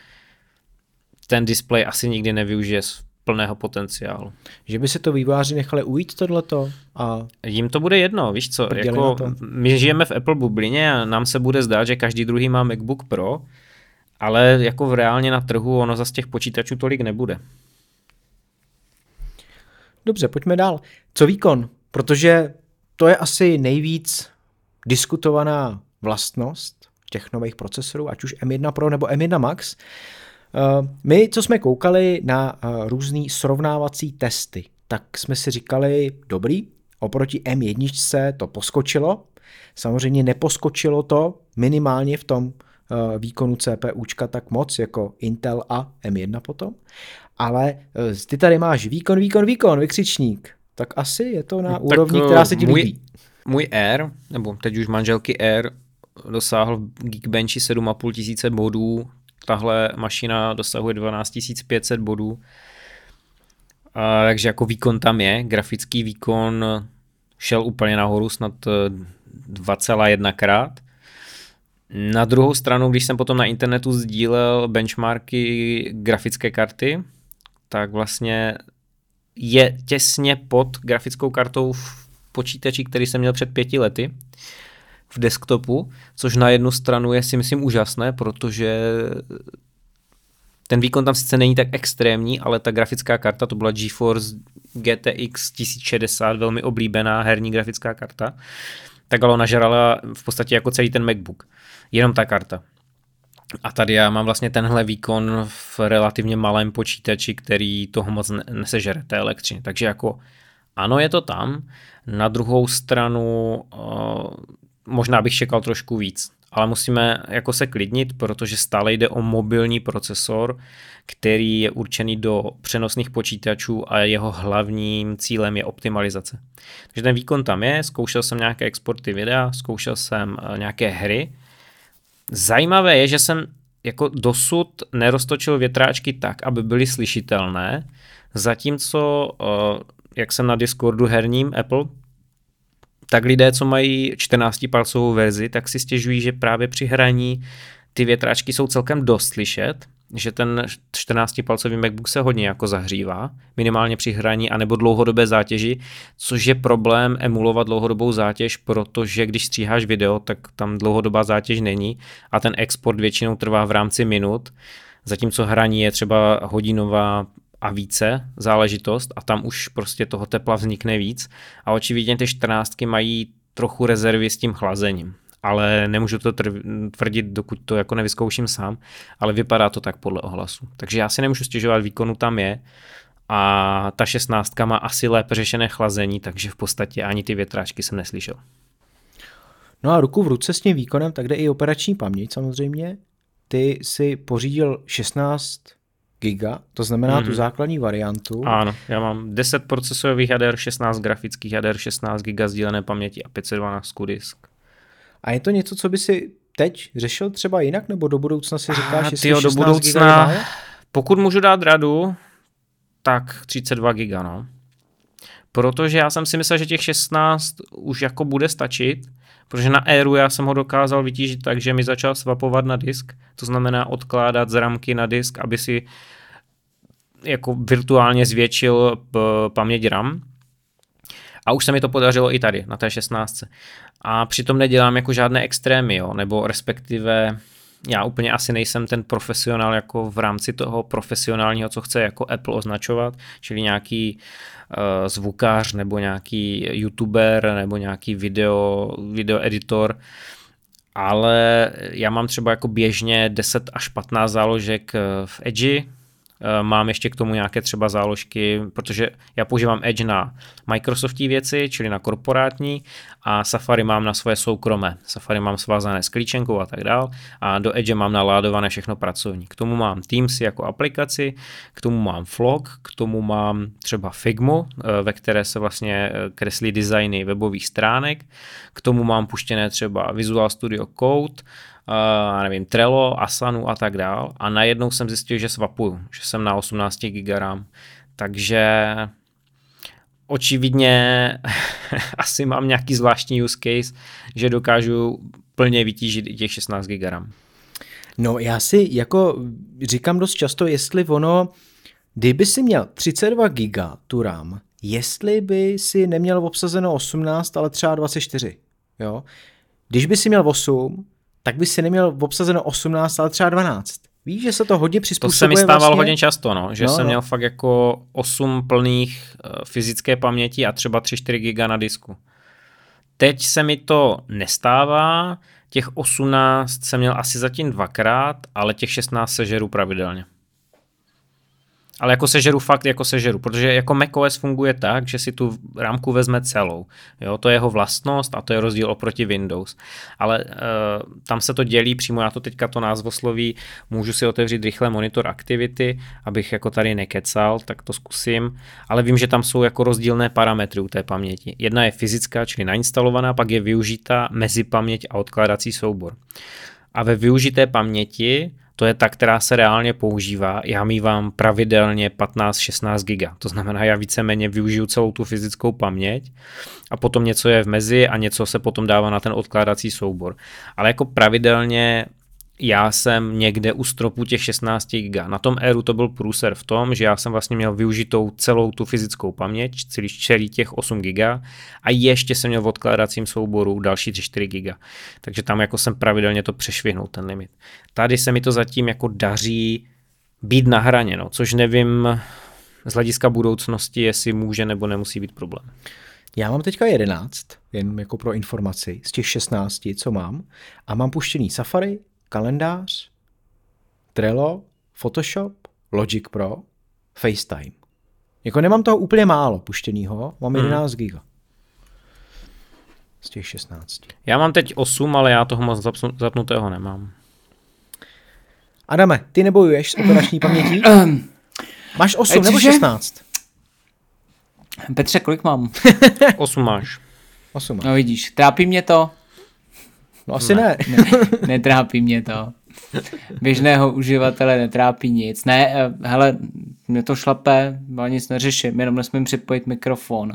ten display asi nikdy nevyužije plného potenciálu. Že by se to výváři nechali ujít tohleto? A... Jim to bude jedno, víš co, jako my žijeme v Apple bublině a nám se bude zdát, že každý druhý má MacBook Pro, ale jako v reálně na trhu ono za z těch počítačů tolik nebude. Dobře, pojďme dál. Co výkon? Protože to je asi nejvíc diskutovaná vlastnost těch nových procesorů, ať už M1 Pro nebo M1 Max. Eh, my, co jsme koukali na eh, různé srovnávací testy, tak jsme si říkali, dobrý, oproti M1 to poskočilo, samozřejmě neposkočilo to minimálně v tom eh, výkonu CPUčka tak moc jako Intel a M1 potom, ale ty tady máš výkon, výkon, výkon, vykřičník, tak asi je to na tak úrovni, která se ti můj, líbí. Můj Air, nebo teď už manželky Air, dosáhl v Geekbenchi 7,5 tisíce bodů, tahle mašina dosahuje 12 500 bodů, a, takže jako výkon tam je, grafický výkon šel úplně nahoru snad 2,1 eh, krát. Na druhou stranu, když jsem potom na internetu sdílel benchmarky grafické karty, tak vlastně je těsně pod grafickou kartou v počítači, který jsem měl před pěti lety v desktopu, což na jednu stranu je si myslím úžasné, protože ten výkon tam sice není tak extrémní, ale ta grafická karta, to byla GeForce GTX 1060, velmi oblíbená herní grafická karta, tak ale ona žrala v podstatě jako celý ten MacBook. Jenom ta karta. A tady já mám vlastně tenhle výkon v relativně malém počítači, který toho moc nesežere, té elektřiny. Takže jako ano, je to tam. Na druhou stranu možná bych čekal trošku víc. ale musíme jako se klidnit, protože stále jde o mobilní procesor, který je určený do přenosných počítačů a jeho hlavním cílem je optimalizace. Takže ten výkon tam je, zkoušel jsem nějaké exporty videa, zkoušel jsem eh, nějaké hry. Zajímavé je, že jsem jako dosud neroztočil větráčky tak, aby byly slyšitelné, zatímco, eh, jak jsem na Discordu herním Apple, tak lidé, co mají 14-palcovou verzi, tak si stěžují, že právě při hraní ty větráčky jsou celkem dost slyšet, že ten 14-palcový MacBook se hodně jako zahřívá, minimálně při hraní anebo dlouhodobé zátěži, což je problém emulovat dlouhodobou zátěž, protože když stříháš video, tak tam dlouhodobá zátěž není a ten export většinou trvá v rámci minut, zatímco hraní je třeba hodinová a více záležitost a tam už prostě toho tepla vznikne víc a očividně ty 14 mají trochu rezervy s tím chlazením ale nemůžu to tvrdit, dokud to jako nevyzkouším sám, ale vypadá to tak podle ohlasu. Takže já si nemůžu stěžovat, výkonu tam je a ta šestnáctka má asi lépe řešené chlazení, takže v podstatě ani ty větráčky jsem neslyšel. No a ruku v ruce s tím výkonem, tak jde i operační paměť samozřejmě. Ty si pořídil 16 giga, to znamená mm-hmm. tu mhm. základní variantu. Ano, já mám 10 procesorových jader, 16 grafických jader, 16 giga sdílené paměti a 512 disk. A je to něco, co by si teď řešil třeba jinak, nebo do budoucna si říkáš, že tyjo, do budoucna, pokud můžu dát radu, tak 32 giga, no. Protože já jsem si myslel, že těch 16 už jako bude stačit, protože na Airu já jsem ho dokázal vytížit tak, že mi začal swapovat na disk, to znamená odkládat z ramky na disk, aby si jako virtuálně zvětšil paměť RAM. A už se mi to podařilo i tady, na té 16. A přitom nedělám jako žádné extrémy, jo, nebo respektive já úplně asi nejsem ten profesionál jako v rámci toho profesionálního, co chce jako Apple označovat, čili nějaký uh, zvukář nebo nějaký youtuber nebo nějaký video, video editor, ale já mám třeba jako běžně 10 až 15 záložek eh, v Edge, Eh, mám ještě k tomu nějaké třeba záložky, protože já používám Edge na Microsoftí věci, čili na korporátní a Safari mám na svoje soukromé. Safari mám svázané s klíčenkou a tak dál a do Edge mám naládované všechno pracovní. K tomu mám Teams jako aplikaci, k tomu mám Flog, k tomu mám třeba Figmu, eh, ve které se vlastně eh, kreslí designy webových stránek, k tomu mám puštěné třeba Visual Studio Code, uh, nevím, Trello, Asanu a tak dál. A najednou jsem zjistil, že swapuju, že jsem na 18 GB RAM. Takže očividně asi mám nějaký zvláštní use case, že dokážu plně vytížit i těch 16 GB RAM. No já si jako říkám dost často, jestli ono, kdyby si měl 32 GB tu RAM, jestli by si neměl obsazeno 18, ale třeba 24. Jo? Když by si měl 8, tak by si neměl obsazeno 18, ale třeba 12. Víš, že se to hodně přizpůsobuje To se mi stávalo vlastně? hodně často, no, že no, jsem no. měl fakt jako 8 plných uh, fyzické paměti a třeba 3-4 giga na disku. Teď se mi to nestává, těch 18 jsem měl asi zatím dvakrát, ale těch 16 sežeru pravidelně ale jako sežeru fakt jako sežeru, protože jako macOS funguje tak, že si tu rámku vezme celou. Jo, to je jeho vlastnost a to je rozdíl oproti Windows. Ale uh, tam se to dělí přímo, já to teďka to názvosloví, můžu si otevřít rychle monitor aktivity, abych jako tady nekecal, tak to zkusím, ale vím, že tam jsou jako rozdílné parametry u té paměti. Jedna je fyzická, čili nainstalovaná, pak je využitá mezi paměť a odkládací soubor. A ve využité paměti to je ta, která se reálně používá. Já mývám pravidelně 15-16 giga. To znamená, já víceméně využiju celou tu fyzickou paměť a potom něco je v mezi a něco se potom dává na ten odkládací soubor. Ale jako pravidelně já jsem někde u stropu těch 16 GB. Na tom Airu to byl průser v tom, že já jsem vlastně měl využitou celou tu fyzickou paměť, celý, celý těch 8 GB a ještě jsem měl v odkládacím souboru další 3-4 GB. Takže tam jako jsem pravidelně to přešvihnul ten limit. Tady se mi to zatím jako daří být na hraně, no, což nevím z hlediska budoucnosti, jestli může nebo nemusí být problém. Já mám teďka 11, jen jako pro informaci, z těch 16, co mám. A mám puštěný Safari, kalendář, Trello, Photoshop, Logic Pro, FaceTime. Jako nemám toho úplně málo puštěnýho, mám 11 hmm. giga. z těch 16? Já mám teď 8, ale já toho moc zapnutého nemám. Adame, ty nebojuješ s operační pamětí? Máš 8 nebo Cože? 16? Petře, kolik mám? 8 máš. 8. No vidíš, trápí mě to? No asi ne. ne. Netrápí mě to. Běžného uživatele netrápí nic. Ne, eh, hele, mě to šlape, já nic neřeším, jenom nesmím připojit mikrofon.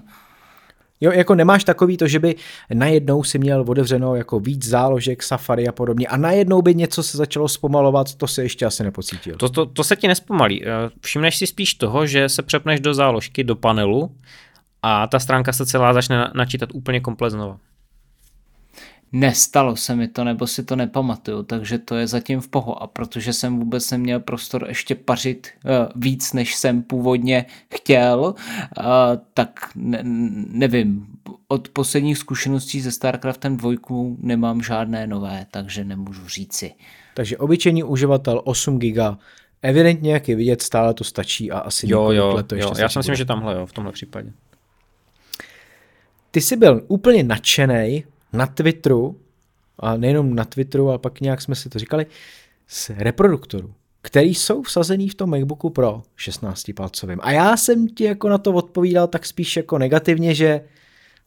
Jo, jako nemáš takový to, že by najednou si měl otevřeno jako víc záložek, Safari a podobně a najednou by něco se začalo zpomalovat, to se ještě asi nepocítil. To, to, to se ti nespomalí. Eh, Všimneš si spíš toho, že se přepneš do záložky, do panelu a ta stránka se celá začne na- načítat úplně komplet znova. Nestalo se mi to, nebo si to nepamatuju, takže to je zatím v poho. A protože jsem vůbec neměl prostor ještě pařit uh, víc, než jsem původně chtěl, uh, tak ne, nevím. Od posledních zkušeností se StarCraftem 2 nemám žádné nové, takže nemůžu říci. Takže obyčejný uživatel 8 giga, evidentně jak je vidět, stále to stačí a asi Jo, jo, let to ještě jo. Já si myslím, bude. že tamhle jo, v tomhle případě. Ty jsi byl úplně nadšený na Twitteru, a nejenom na Twitteru, ale pak nějak jsme si to říkali, z reproduktorů, který jsou vsazený v tom MacBooku Pro 16 palcovým. A já jsem ti jako na to odpovídal tak spíš jako negativně, že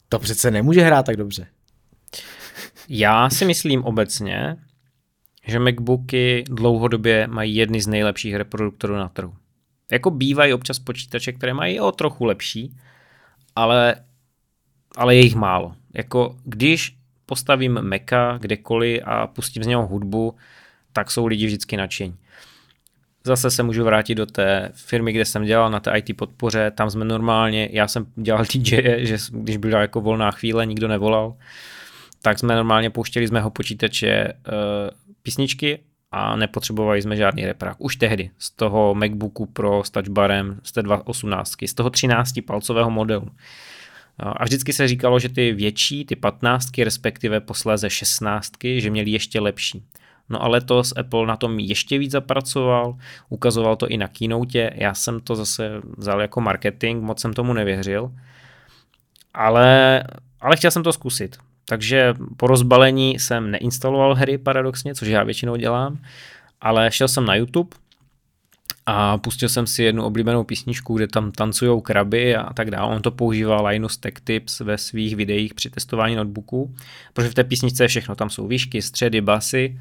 to přece nemůže hrát tak dobře. Já si myslím obecně, že MacBooky dlouhodobě mají jedny z nejlepších reproduktorů na trhu. Jako bývají občas počítače, které mají o trochu lepší, ale, ale je jich málo. Jako když postavím Maca kdekoliv a pustím z něho hudbu, tak jsou lidi vždycky nadšení. Zase se můžu vrátit do té firmy, kde jsem dělal na té IT podpoře, tam jsme normálně, já jsem dělal DJ, že když byla jako volná chvíle, nikdo nevolal, tak jsme normálně pouštěli z mého počítače uh, písničky a nepotřebovali jsme žádný reprák. Už tehdy, z toho MacBooku Pro s touchbarem, z té 218, z toho 13 palcového modelu. A vždycky se říkalo, že ty větší, ty 15, respektive posléze 16, že měli ještě lepší. No a letos Apple na tom ještě víc zapracoval, ukazoval to i na keynote, já jsem to zase vzal jako marketing, moc jsem tomu nevěřil, ale, ale chtěl jsem to zkusit. Takže po rozbalení jsem neinstaloval hry paradoxně, což já většinou dělám, ale šel jsem na YouTube a pustil jsem si jednu oblíbenou písničku, kde tam tancují kraby a tak dále. On to používá Linus Tech Tips ve svých videích při testování notebooku, protože v té písničce je všechno. Tam jsou výšky, středy, basy.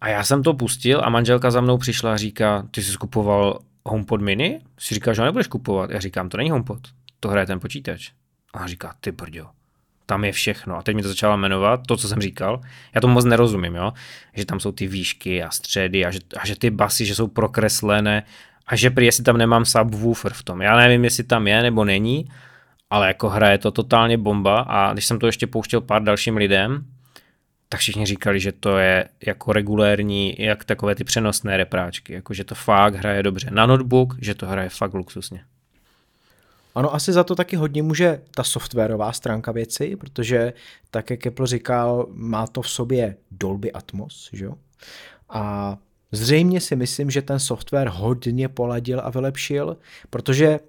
A já jsem to pustil a manželka za mnou přišla a říká, ty jsi skupoval HomePod mini? Si říká, že ho nebudeš kupovat. Já říkám, to není HomePod, to hraje ten počítač. A ona říká, ty brďo, tam je všechno. A teď mi to začala jmenovat, to, co jsem říkal. Já tomu moc nerozumím, jo? že tam jsou ty výšky a středy a že, a že ty basy, že jsou prokreslené a že prý, jestli tam nemám subwoofer v tom. Já nevím, jestli tam je nebo není, ale jako hraje to totálně bomba a když jsem to ještě pouštěl pár dalším lidem, tak všichni říkali, že to je jako regulérní, jak takové ty přenosné repráčky, jako že to fakt hraje dobře. Na notebook, že to hraje fakt luxusně. Ano, asi za to taky hodně může ta softwarová stránka věci, protože tak, jak Apple říkal, má to v sobě Dolby Atmos, že jo? A zřejmě si myslím, že ten software hodně poladil a vylepšil, protože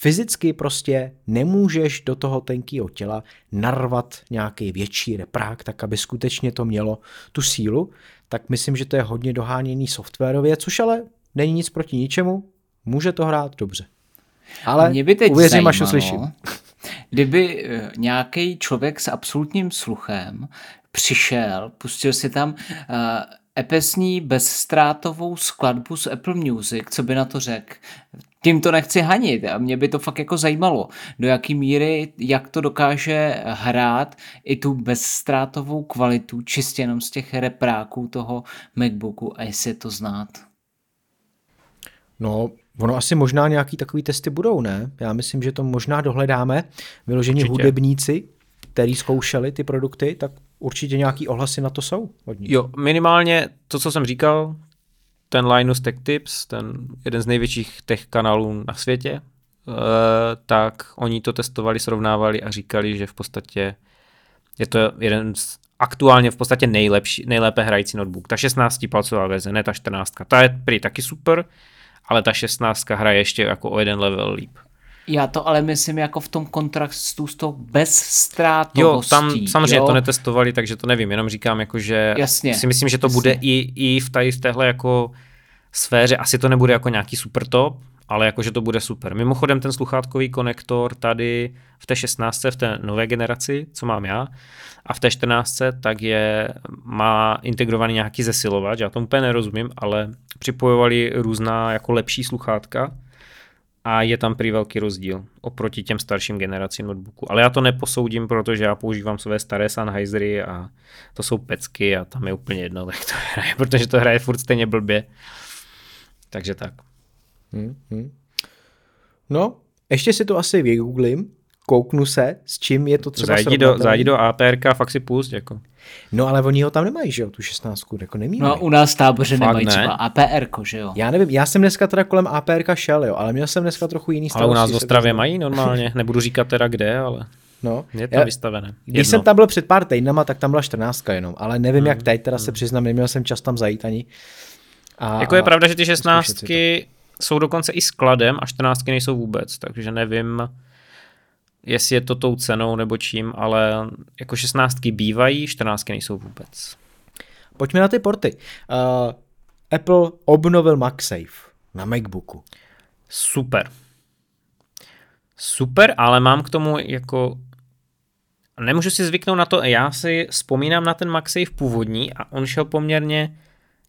fyzicky prostě nemůžeš do toho tenkého těla narvat nějaký větší reprák, tak aby skutečně to mělo tu sílu, tak myslím, že to je hodně doháněný softwarově, což ale není nic proti ničemu, může to hrát dobře. Ale Mě by teď uvěřím, až to zajímalo, slyším. Kdyby nějaký člověk s absolutním sluchem přišel, pustil si tam uh, epesní bezstrátovou skladbu z Apple Music, co by na to řekl? Tím to nechci hanit a mě by to fakt jako zajímalo, do jaký míry, jak to dokáže hrát i tu bezstrátovou kvalitu čistě jenom z těch repráků toho MacBooku a jestli je to znát. No, ono asi možná nějaký takový testy budou, ne? Já myslím, že to možná dohledáme. Vyložení Určitě. hudebníci, který zkoušeli ty produkty, tak určitě nějaký ohlasy na to jsou od nich. Jo, minimálně to, co jsem říkal, ten Linus Tech Tips, ten jeden z největších tech kanálů na světě, eh, tak oni to testovali, srovnávali a říkali, že v podstatě je to jeden z aktuálně v podstatě nejlepší, nejlépe hrající notebook. Ta 16 palcová verze, ne ta 14. Ta je prý taky super, ale ta 16 hraje ještě jako o jeden level líp. Já to ale myslím jako v tom kontraktu s tou Jo, bezztrátovostí. tam samozřejmě jo? to netestovali, takže to nevím, jenom říkám, jako, že Jasně, si myslím, že to jasně. bude i, i v, tady, v téhle jako sféře, asi to nebude jako nějaký super top, ale jakože to bude super. Mimochodem ten sluchátkový konektor tady v té 16, v té nové generaci, co mám já, a v té 14, tak je, má integrovaný nějaký zesilovač, já tomu úplně nerozumím, ale připojovali různá jako lepší sluchátka a je tam prý velký rozdíl oproti těm starším generacím notebooku. Ale já to neposoudím, protože já používám své staré Sennheisery a to jsou pecky a tam je úplně jedno, tak to hraje, protože to hraje furt stejně blbě. Takže tak. Hmm, hmm. No, ještě si to asi vygooglím, kouknu se, s čím je to třeba Zajdi do, zajdi do APRK a fakt si pust, jako. No ale oni ho tam nemají, že jo, tu 16, jako nemí. No a u nás v táboře Fakt nemají ne? třeba APR, že jo? Já nevím, já jsem dneska teda kolem APRK šel, jo, ale měl jsem dneska trochu jiný Ale u nás v Ostravě mají normálně, nebudu říkat teda kde, ale No, je tam já, vystavené. když jsem tam byl před pár týdnama, tak tam byla 14 jenom, ale nevím, hmm. jak teď, teda se přiznám, neměl jsem čas tam zajít ani. A, Jako je pravda, že ty zkoušet si 16 jsou dokonce i skladem a 14 nejsou vůbec, takže nevím, jestli je to tou cenou nebo čím, ale jako 16 bývají, 14 nejsou vůbec. Pojďme na ty porty. Uh, Apple obnovil MagSafe na MacBooku. Super. Super, ale mám k tomu jako nemůžu si zvyknout na to, já si vzpomínám na ten MagSafe původní a on šel poměrně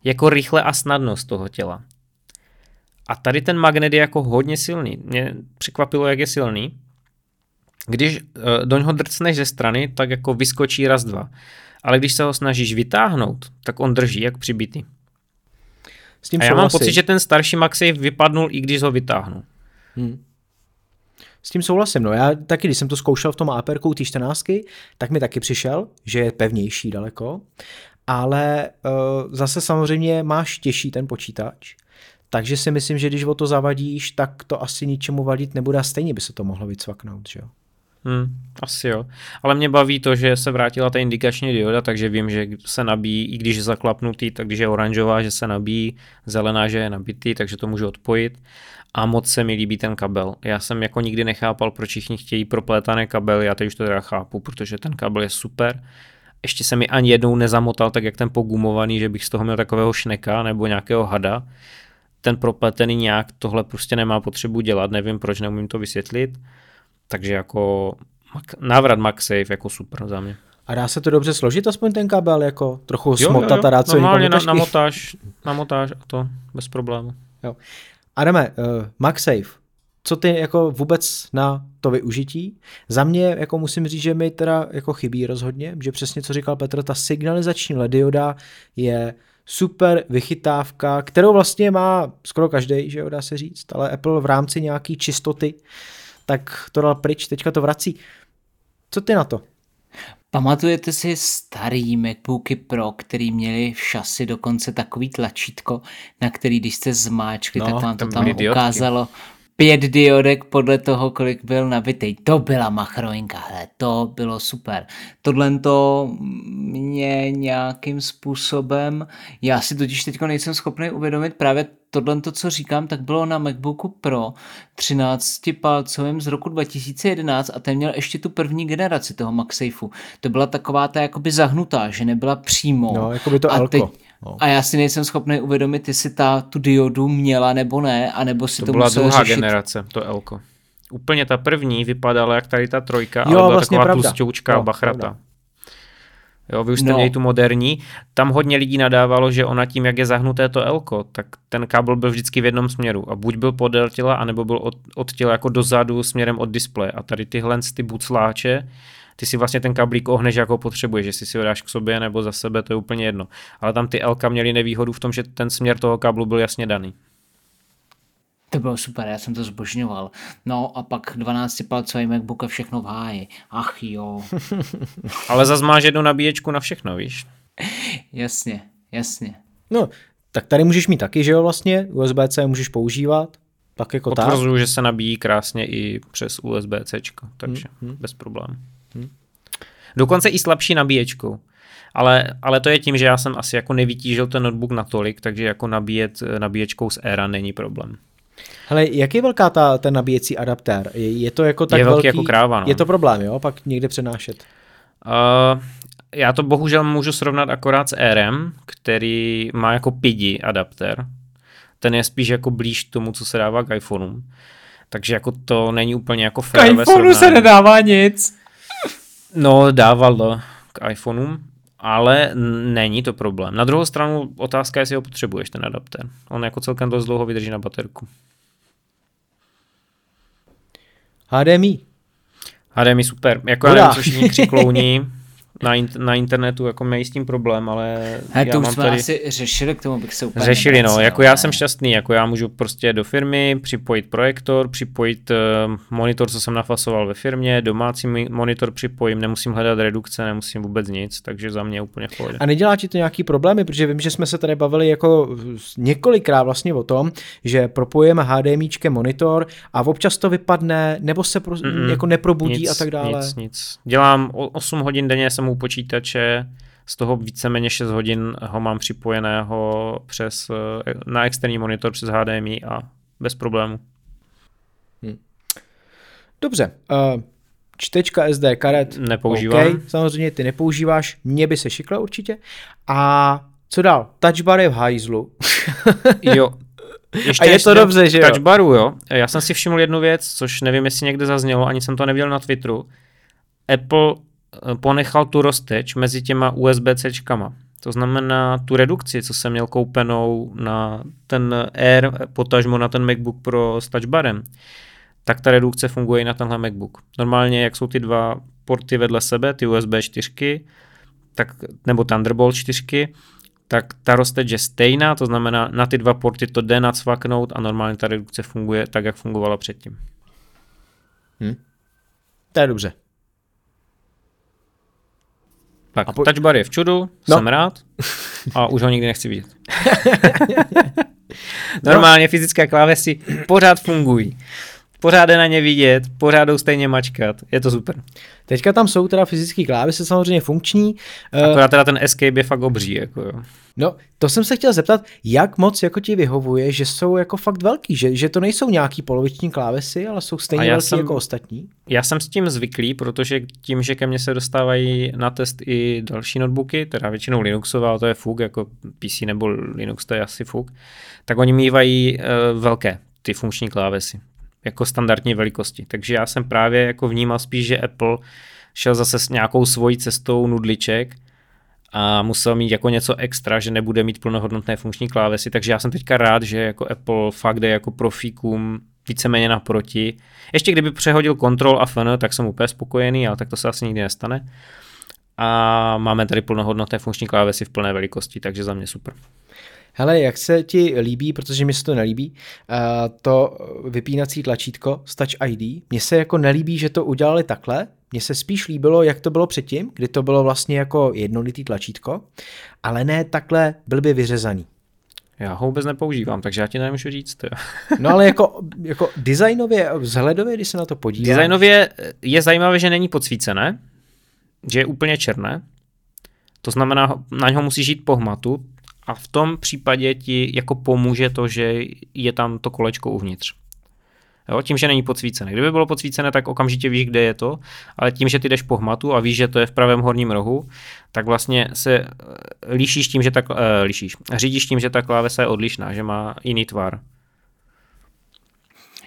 jako rychle a snadno z toho těla. A tady ten magnet je jako hodně silný. Mě překvapilo, jak je silný. Když uh, do něho drcneš ze strany, tak jako vyskočí raz, dva. Ale když se ho snažíš vytáhnout, tak on drží jak přibitý. S tím A já mám souhlasím. pocit, že ten starší MagSafe vypadnul, i když ho vytáhnu. S tím souhlasím, no já taky, když jsem to zkoušel v tom APR té 14, tak mi taky přišel, že je pevnější daleko, ale uh, zase samozřejmě máš těžší ten počítač, takže si myslím, že když o to zavadíš, tak to asi ničemu vadit nebude a stejně by se to mohlo vycvaknout, že jo. Hmm, asi jo. Ale mě baví to, že se vrátila ta indikační dioda, takže vím, že se nabíjí, i když je zaklapnutý, tak když je oranžová, že se nabíjí, zelená, že je nabitý, takže to můžu odpojit. A moc se mi líbí ten kabel. Já jsem jako nikdy nechápal, proč všichni chtějí proplétané kabely, já teď už to teda chápu, protože ten kabel je super. Ještě se mi ani jednou nezamotal, tak jak ten pogumovaný, že bych z toho měl takového šneka nebo nějakého hada. Ten propletený nějak tohle prostě nemá potřebu dělat, nevím proč, neumím to vysvětlit. Takže jako návrat MagSafe jako super za mě. A dá se to dobře složit, aspoň ten kabel, jako trochu smotat a dát co normálně na, namotáš, namotáš a to bez problému. Adame, uh, MagSafe, co ty jako vůbec na to využití? Za mě jako musím říct, že mi teda jako chybí rozhodně, že přesně co říkal Petr, ta signalizační LED dioda je super vychytávka, kterou vlastně má skoro každý, že jo, dá se říct, ale Apple v rámci nějaký čistoty, tak to dal pryč, teďka to vrací. Co ty na to? Pamatujete si starý MacBooky Pro, který měli v šasi dokonce takový tlačítko, na který když jste zmáčkli, No, tak vám to tam ukázalo pět diodek podle toho, kolik byl nabitý. To byla machroinka, hele, to bylo super. Tohle to mě nějakým způsobem, já si totiž teď nejsem schopný uvědomit právě tohle, co říkám, tak bylo na MacBooku Pro 13-palcovém z roku 2011 a ten měl ještě tu první generaci toho MagSafeu. To byla taková ta jakoby zahnutá, že nebyla přímo. No, jako by to a Elko. No. a já si nejsem schopný uvědomit, jestli ta tu diodu měla nebo ne, anebo si To, to, byla musel druhá řešit. generace, to Elko. Úplně ta první vypadala jak tady ta trojka, Jo, ale byla vlastně taková pravda. tlusťoučká Jo, bachrata. pravda. Jo, vy už jste No. měli tu moderní. Tam hodně lidí nadávalo, že ona tím, jak je zahnuté to Elko, tak ten kabel byl vždycky v jednom směru. A buď byl podél těla, anebo byl od, od těla jako dozadu směrem od displeje. A tady tyhle ty bucláče, ty si vlastně ten kablík ohneš jako potřebuješ, jestli si ho dáš k sobě nebo za sebe, to je úplně jedno. Ale tam ty Elka měly nevýhodu v tom, že ten směr toho kablu byl jasně daný. To bylo super, já jsem to zbožňoval. No a pak 12-palcový MacBook a všechno v háji. Ach jo, Ale zas máš jednu nabíječku na všechno, víš? jasně, jasně. No, tak tady můžeš mít taky, že jo, vlastně, USB-C můžeš používat, tak jako tak. Potvrzuju, že se nabíjí krásně i přes USB-C, takže Hmm, bez problémů. Dokonce i slabší nabíječkou. Ale, ale to je tím, že já jsem asi jako nevytížil ten notebook natolik, takže jako nabíjet eh, nabíječkou z Era není problém. Hele, jak je velká ta, ten nabíjecí adaptér? Je, je to jako tak Je velký velký, jako kráva, no. Je to problém, jo? Pak někde přenášet. Uh, já to bohužel můžu srovnat akorát s RM, který má jako pidi adapter. Ten je spíš jako blíž tomu, co se dává k iPhoneu. Takže jako to není úplně jako K férové iPhoneu se srovnání. nedává nic. No, dával k iPhoneu, ale není to problém. Na druhou stranu otázka je, jestli ho potřebuješ, ten adapter. On jako celkem dost dlouho vydrží na baterku. HDMI. HDMI super. Jako já nevím, co všichni křiklouní na, in- na internetu, jako mají s tím problém, ale He, já to už mám jsme tady... asi řešili, k tomu bych se úplně Řešili, no, jako já ne. jsem šťastný, jako já můžu prostě do firmy připojit projektor, připojit uh, monitor, co jsem nafasoval ve firmě, domácí monitor připojím, nemusím hledat redukce, nemusím vůbec nic, takže za mě úplně v pohodě. A nedělá ti to nějaký problémy, protože vím, že jsme se tady bavili jako několikrát vlastně o tom, že propojujeme HDMIčkem monitor a občas to vypadne, nebo se pro, Mm-mm. jako neprobudí nic, a tak dále. Nic, nic. Dělám o- 8 hodin denně jsem u počítače, z toho víceméně 6 hodin ho mám připojeného přes, eh, na externí monitor přes HDMI a bez problému. Dobře. Uh, čtečka SD karet. Nepoužívám. OK, samozřejmě ty nepoužíváš, mě by se šiklo určitě. A co dál? Touch bar je v hajzlu. Jo. Ještě A je to dobře, že jo? Touch baru, jo. Já jsem si všiml jednu věc, což nevím, jestli někde zaznělo, ani jsem to neviděl na Twitteru. Apple eh, ponechal tu rozteč mezi těma USB-Cčkama. To znamená tu redukci, co jsem měl koupenou na ten Air, potažmo na ten MacBook Pro s Touch barem, tak ta redukce funguje i na tenhle MacBook. Normálně, jak jsou ty dva porty vedle sebe, ty USB 4, tak, nebo Thunderbolt 4, tak ta rozteč je stejná, to znamená na ty dva porty to jde nacvaknout a normálně ta redukce funguje tak, jak fungovala předtím. To je dobře. Tak, A po- touch bar je v čudu, No. no. jsem rád a už ho nikdy nechci vidět. Normálně fyzické klávesy pořád fungují. Pořád je na ně vidět, pořád jdou stejně mačkat, je to super. Teďka tam jsou teda fyzické klávesy samozřejmě funkční. Eh, Akorát teda ten escape je fakt obří. Jako jo. No, to jsem se chtěl zeptat, jak moc jako ti vyhovuje, že jsou jako fakt velký, že, že to nejsou nějaký poloviční klávesy, ale jsou stejně velký jsem- jako ostatní. Já jsem s tím zvyklý, protože tím, že ke mně se dostávají na test i další notebooky, teda většinou Linuxové, ale to je fuk, jako PC nebo Linux, to je asi fuk, tak oni mývají uh, velké ty funkční klávesy, jako standardní velikosti. Takže já jsem právě jako vnímal spíš, že Apple šel zase s nějakou svojí cestou nudliček a musel mít jako něco extra, že nebude mít plnohodnotné funkční klávesy, takže já jsem teďka rád, že jako Apple fakt jde jako profíkům víceméně naproti. Ještě kdyby přehodil Control a FN, tak jsem úplně spokojený, ale tak to se asi nikdy nestane. A máme tady plnohodnotné funkční klávesy v plné velikosti, takže za mě super. Hele, jak se ti líbí, protože mi se to nelíbí, uh, to vypínací tlačítko s Touch ID, mně se jako nelíbí, že to udělali takhle, mně se spíš líbilo, jak to bylo předtím, kdy to bylo vlastně jako jednolitý tlačítko, ale ne takhle blbě vyřezaný. Já ho vůbec nepoužívám, takže já ti nemůžu říct. Jo. No ale jako, jako designově, vzhledově, když se na to podíváš. Designově je zajímavé, že není podsvícené, že je úplně černé. To znamená, na něho musíš jít po hmatu a v tom případě ti jako pomůže to, že je tam to kolečko uvnitř. Jo, tím, že není podsvícené. Kdyby bylo podsvícené, tak okamžitě víš, kde je to, ale tím, že ty jdeš po hmatu a víš, že to je v pravém horním rohu, tak vlastně se eh, líšíš tím, že ta, uh, líšíš, řídíš tím, že ta klávesa je odlišná, že má jiný tvar.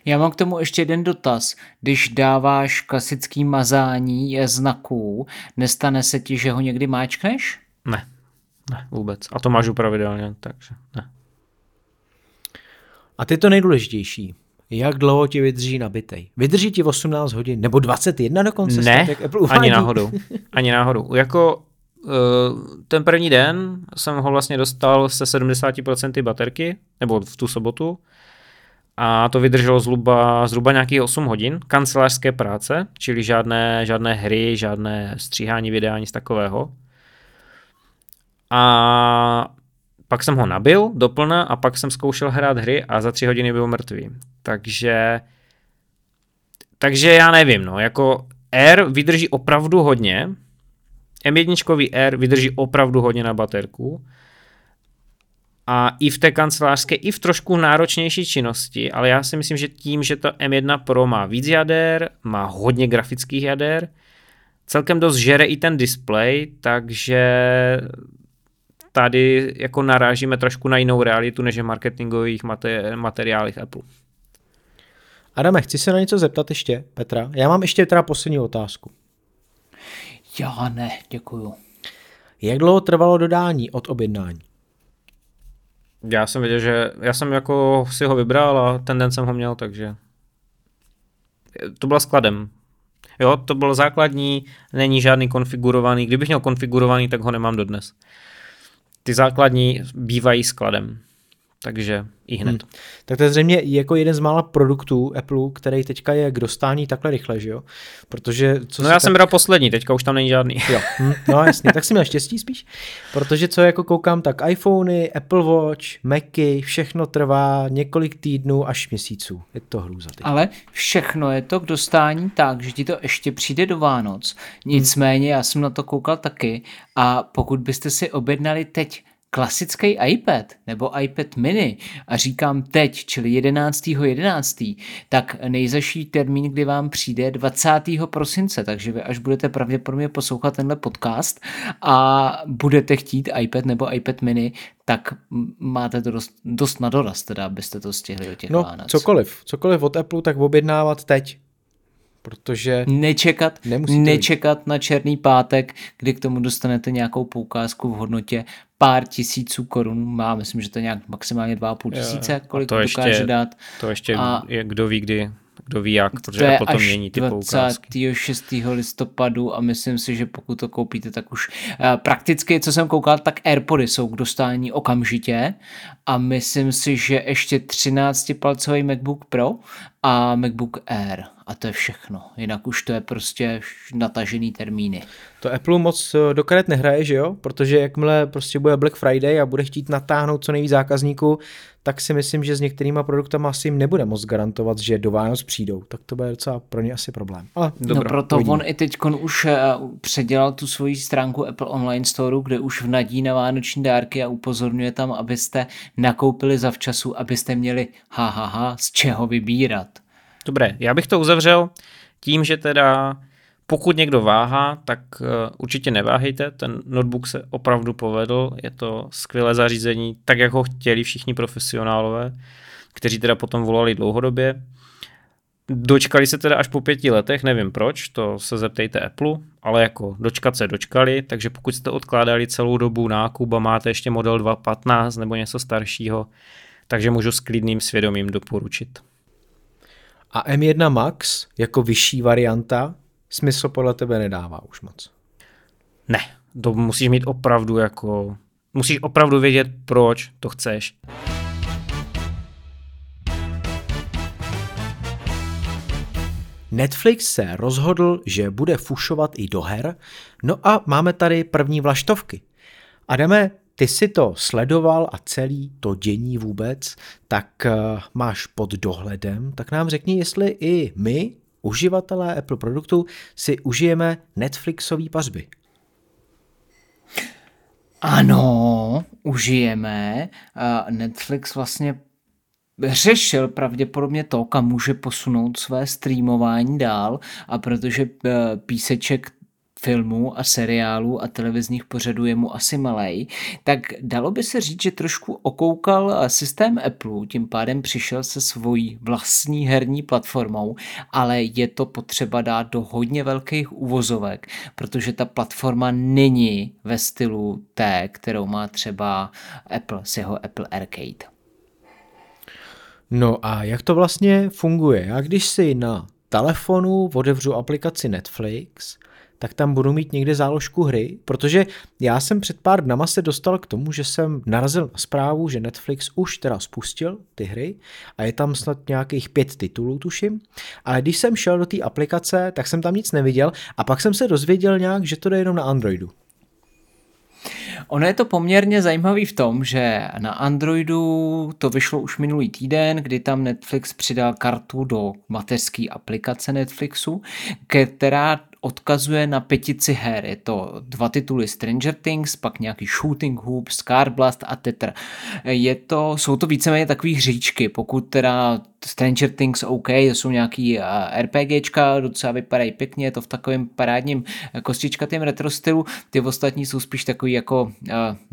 Já mám k tomu ještě jeden dotaz. Když dáváš klasický mazání znaků, nestane se ti, že ho někdy máčkneš? Ne, vůbec. A to máš pravidelně, takže ne. A ty to nejdůležitější. Jak dlouho ti vydrží nabitej? Vydrží ti 18 hodin nebo 21 dokonce? Ne, jak Apple uvádí? ani náhodou. Ani náhodou. Jako uh, ten první den jsem ho vlastně dostal se 70% baterky, nebo v tu sobotu. A to vydrželo zhruba, zhruba nějakých 8 hodin kancelářské práce, čili žádné, žádné hry, žádné stříhání videa, nic takového. A pak jsem ho nabil doplna a pak jsem zkoušel hrát hry a za tři hodiny byl mrtvý. Takže takže já nevím, no, jako R vydrží opravdu hodně, M1 R vydrží opravdu hodně na baterku, a i v té kancelářské, i v trošku náročnější činnosti, ale já si myslím, že tím, že to M1 Pro má víc jader, má hodně grafických jader, celkem dost žere i ten display, takže tady jako narážíme trošku na jinou realitu, než je marketingových materiálech Apple. Adame, chci se na něco zeptat ještě, Petra. Já mám ještě teda poslední otázku. Já ne, děkuju. Jak dlouho trvalo dodání od objednání? Já jsem věděl, že já jsem jako si ho vybral a ten den jsem ho měl, takže to bylo skladem. Jo, to byl základní, není žádný konfigurovaný. Kdybych měl konfigurovaný, tak ho nemám dodnes. Ty základní bývají skladem takže i hned. Hmm. Tak to je zřejmě jako jeden z mála produktů Apple, který teďka je k dostání takhle rychle, že jo? Protože co no já tak... jsem bral poslední, teďka už tam není žádný. Jo, hm, no jasně, tak si měl štěstí spíš, protože co jako koukám, tak iPhony, Apple Watch, Macy, všechno trvá několik týdnů až měsíců. Je to hrůza. Teď. Ale všechno je to k dostání tak, že ti to ještě přijde do Vánoc. Nicméně já jsem na to koukal taky a pokud byste si objednali teď klasický iPad nebo iPad mini a říkám teď, čili 11.11., 11., tak nejzaší termín, kdy vám přijde 20. prosince, takže vy až budete pravděpodobně poslouchat tenhle podcast a budete chtít iPad nebo iPad mini, tak máte to dost, dost na doraz, teda, abyste to stihli do těch no, Vánoc. cokoliv, cokoliv od Apple, tak objednávat teď, protože nečekat, nečekat jít. na černý pátek, kdy k tomu dostanete nějakou poukázku v hodnotě pár tisíců korun, má, myslím, že to je nějak maximálně 2,5 tisíce, kolik to dokáže ještě, dát. To ještě a je, kdo ví kdy, kdo ví jak, protože to potom mění ty 26. 26. listopadu a myslím si, že pokud to koupíte, tak už uh, prakticky, co jsem koukal, tak Airpody jsou k dostání okamžitě a myslím si, že ještě 13-palcový MacBook Pro a MacBook Air a to je všechno. Jinak už to je prostě natažený termíny. To Apple moc eh, do karet nehraje, že jo? Protože jakmile prostě bude Black Friday a bude chtít natáhnout co nejvíc zákazníků, tak si myslím, že s některýma produktama asi jim nebude moc garantovat, že do Vánoc přijdou. Tak to bude docela pro ně asi problém. Ale no dobro, proto uvidíme. on i teď už uh, předělal tu svoji stránku Apple Online Store, kde už vnadí na vánoční dárky a upozorňuje tam, abyste nakoupili zavčasu, abyste měli ha, ha, ha z čeho vybírat. Dobré, já bych to uzavřel tím, že teda pokud někdo váhá, tak uh, určitě neváhejte, ten notebook se opravdu povedl, je to skvělé zařízení, tak jak ho chtěli všichni profesionálové, kteří teda potom volali dlouhodobě. Dočkali se teda až po pěti letech, nevím proč, to se zeptejte Apple, ale jako dočkat se dočkali, takže pokud jste odkládali celou dobu nákup a máte ještě model 2.15 nebo něco staršího, takže můžu s klidným svědomím doporučit. A M1 Max jako vyšší varianta smysl podle tebe nedává už moc. Ne, to musíš mít opravdu jako, musíš opravdu vědět, proč to chceš. Netflix se rozhodl, že bude fušovat i do her, no a máme tady první vlaštovky. Adame, ty si to sledoval a celý to dění vůbec, tak uh, máš pod dohledem, tak nám řekni, jestli i my, uživatelé Apple produktů, si užijeme Netflixové pařby. Ano, užijeme. Netflix vlastně řešil pravděpodobně to, kam může posunout své streamování dál a protože eh, píseček filmů a seriálů a televizních pořadů je mu asi malej, tak dalo by se říct, že trošku okoukal systém Apple, tím pádem přišel se svojí vlastní herní platformou, ale je to potřeba dát do hodně velkých uvozovek, protože ta platforma není ve stylu té, kterou má třeba Apple s jeho Apple Arcade. No a jak to vlastně funguje? Já když si na telefonu otevřu aplikaci Netflix, tak tam budu mít někde záložku hry, protože já jsem před pár dnama se dostal k tomu, že jsem narazil na zprávu, že Netflix už teda spustil ty hry a je tam snad nějakých pět titulů, tuším, ale když jsem šel do té aplikace, tak jsem tam nic neviděl a pak jsem se dozvěděl nějak, že to jde jenom na Androidu. Ono je to poměrně zajímavý v tom, že na Androidu to vyšlo už minulý týden, kdy tam Netflix přidal kartu do mateřské aplikace Netflixu, která odkazuje na pětici her. Je to dva tituly Stranger Things, pak nějaký Shooting Hoop, Scarblast a Tether. Je to, jsou to víceméně takové hříčky, pokud teda Stranger Things OK, to jsou nějaký RPGčka, docela vypadají pěkně, je to v takovém parádním kostičkatém retro stylu, ty ostatní jsou spíš takový jako,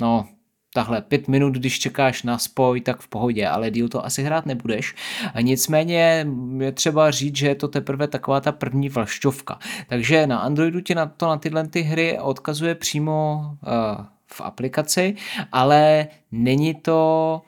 no, tahle pět minut, když čekáš na spoj, tak v pohodě, ale díl to asi hrát nebudeš. A nicméně je třeba říct, že je to teprve taková ta první vlašťovka. Takže na Androidu ti na to na tyhle ty hry odkazuje přímo uh, v aplikaci, ale není to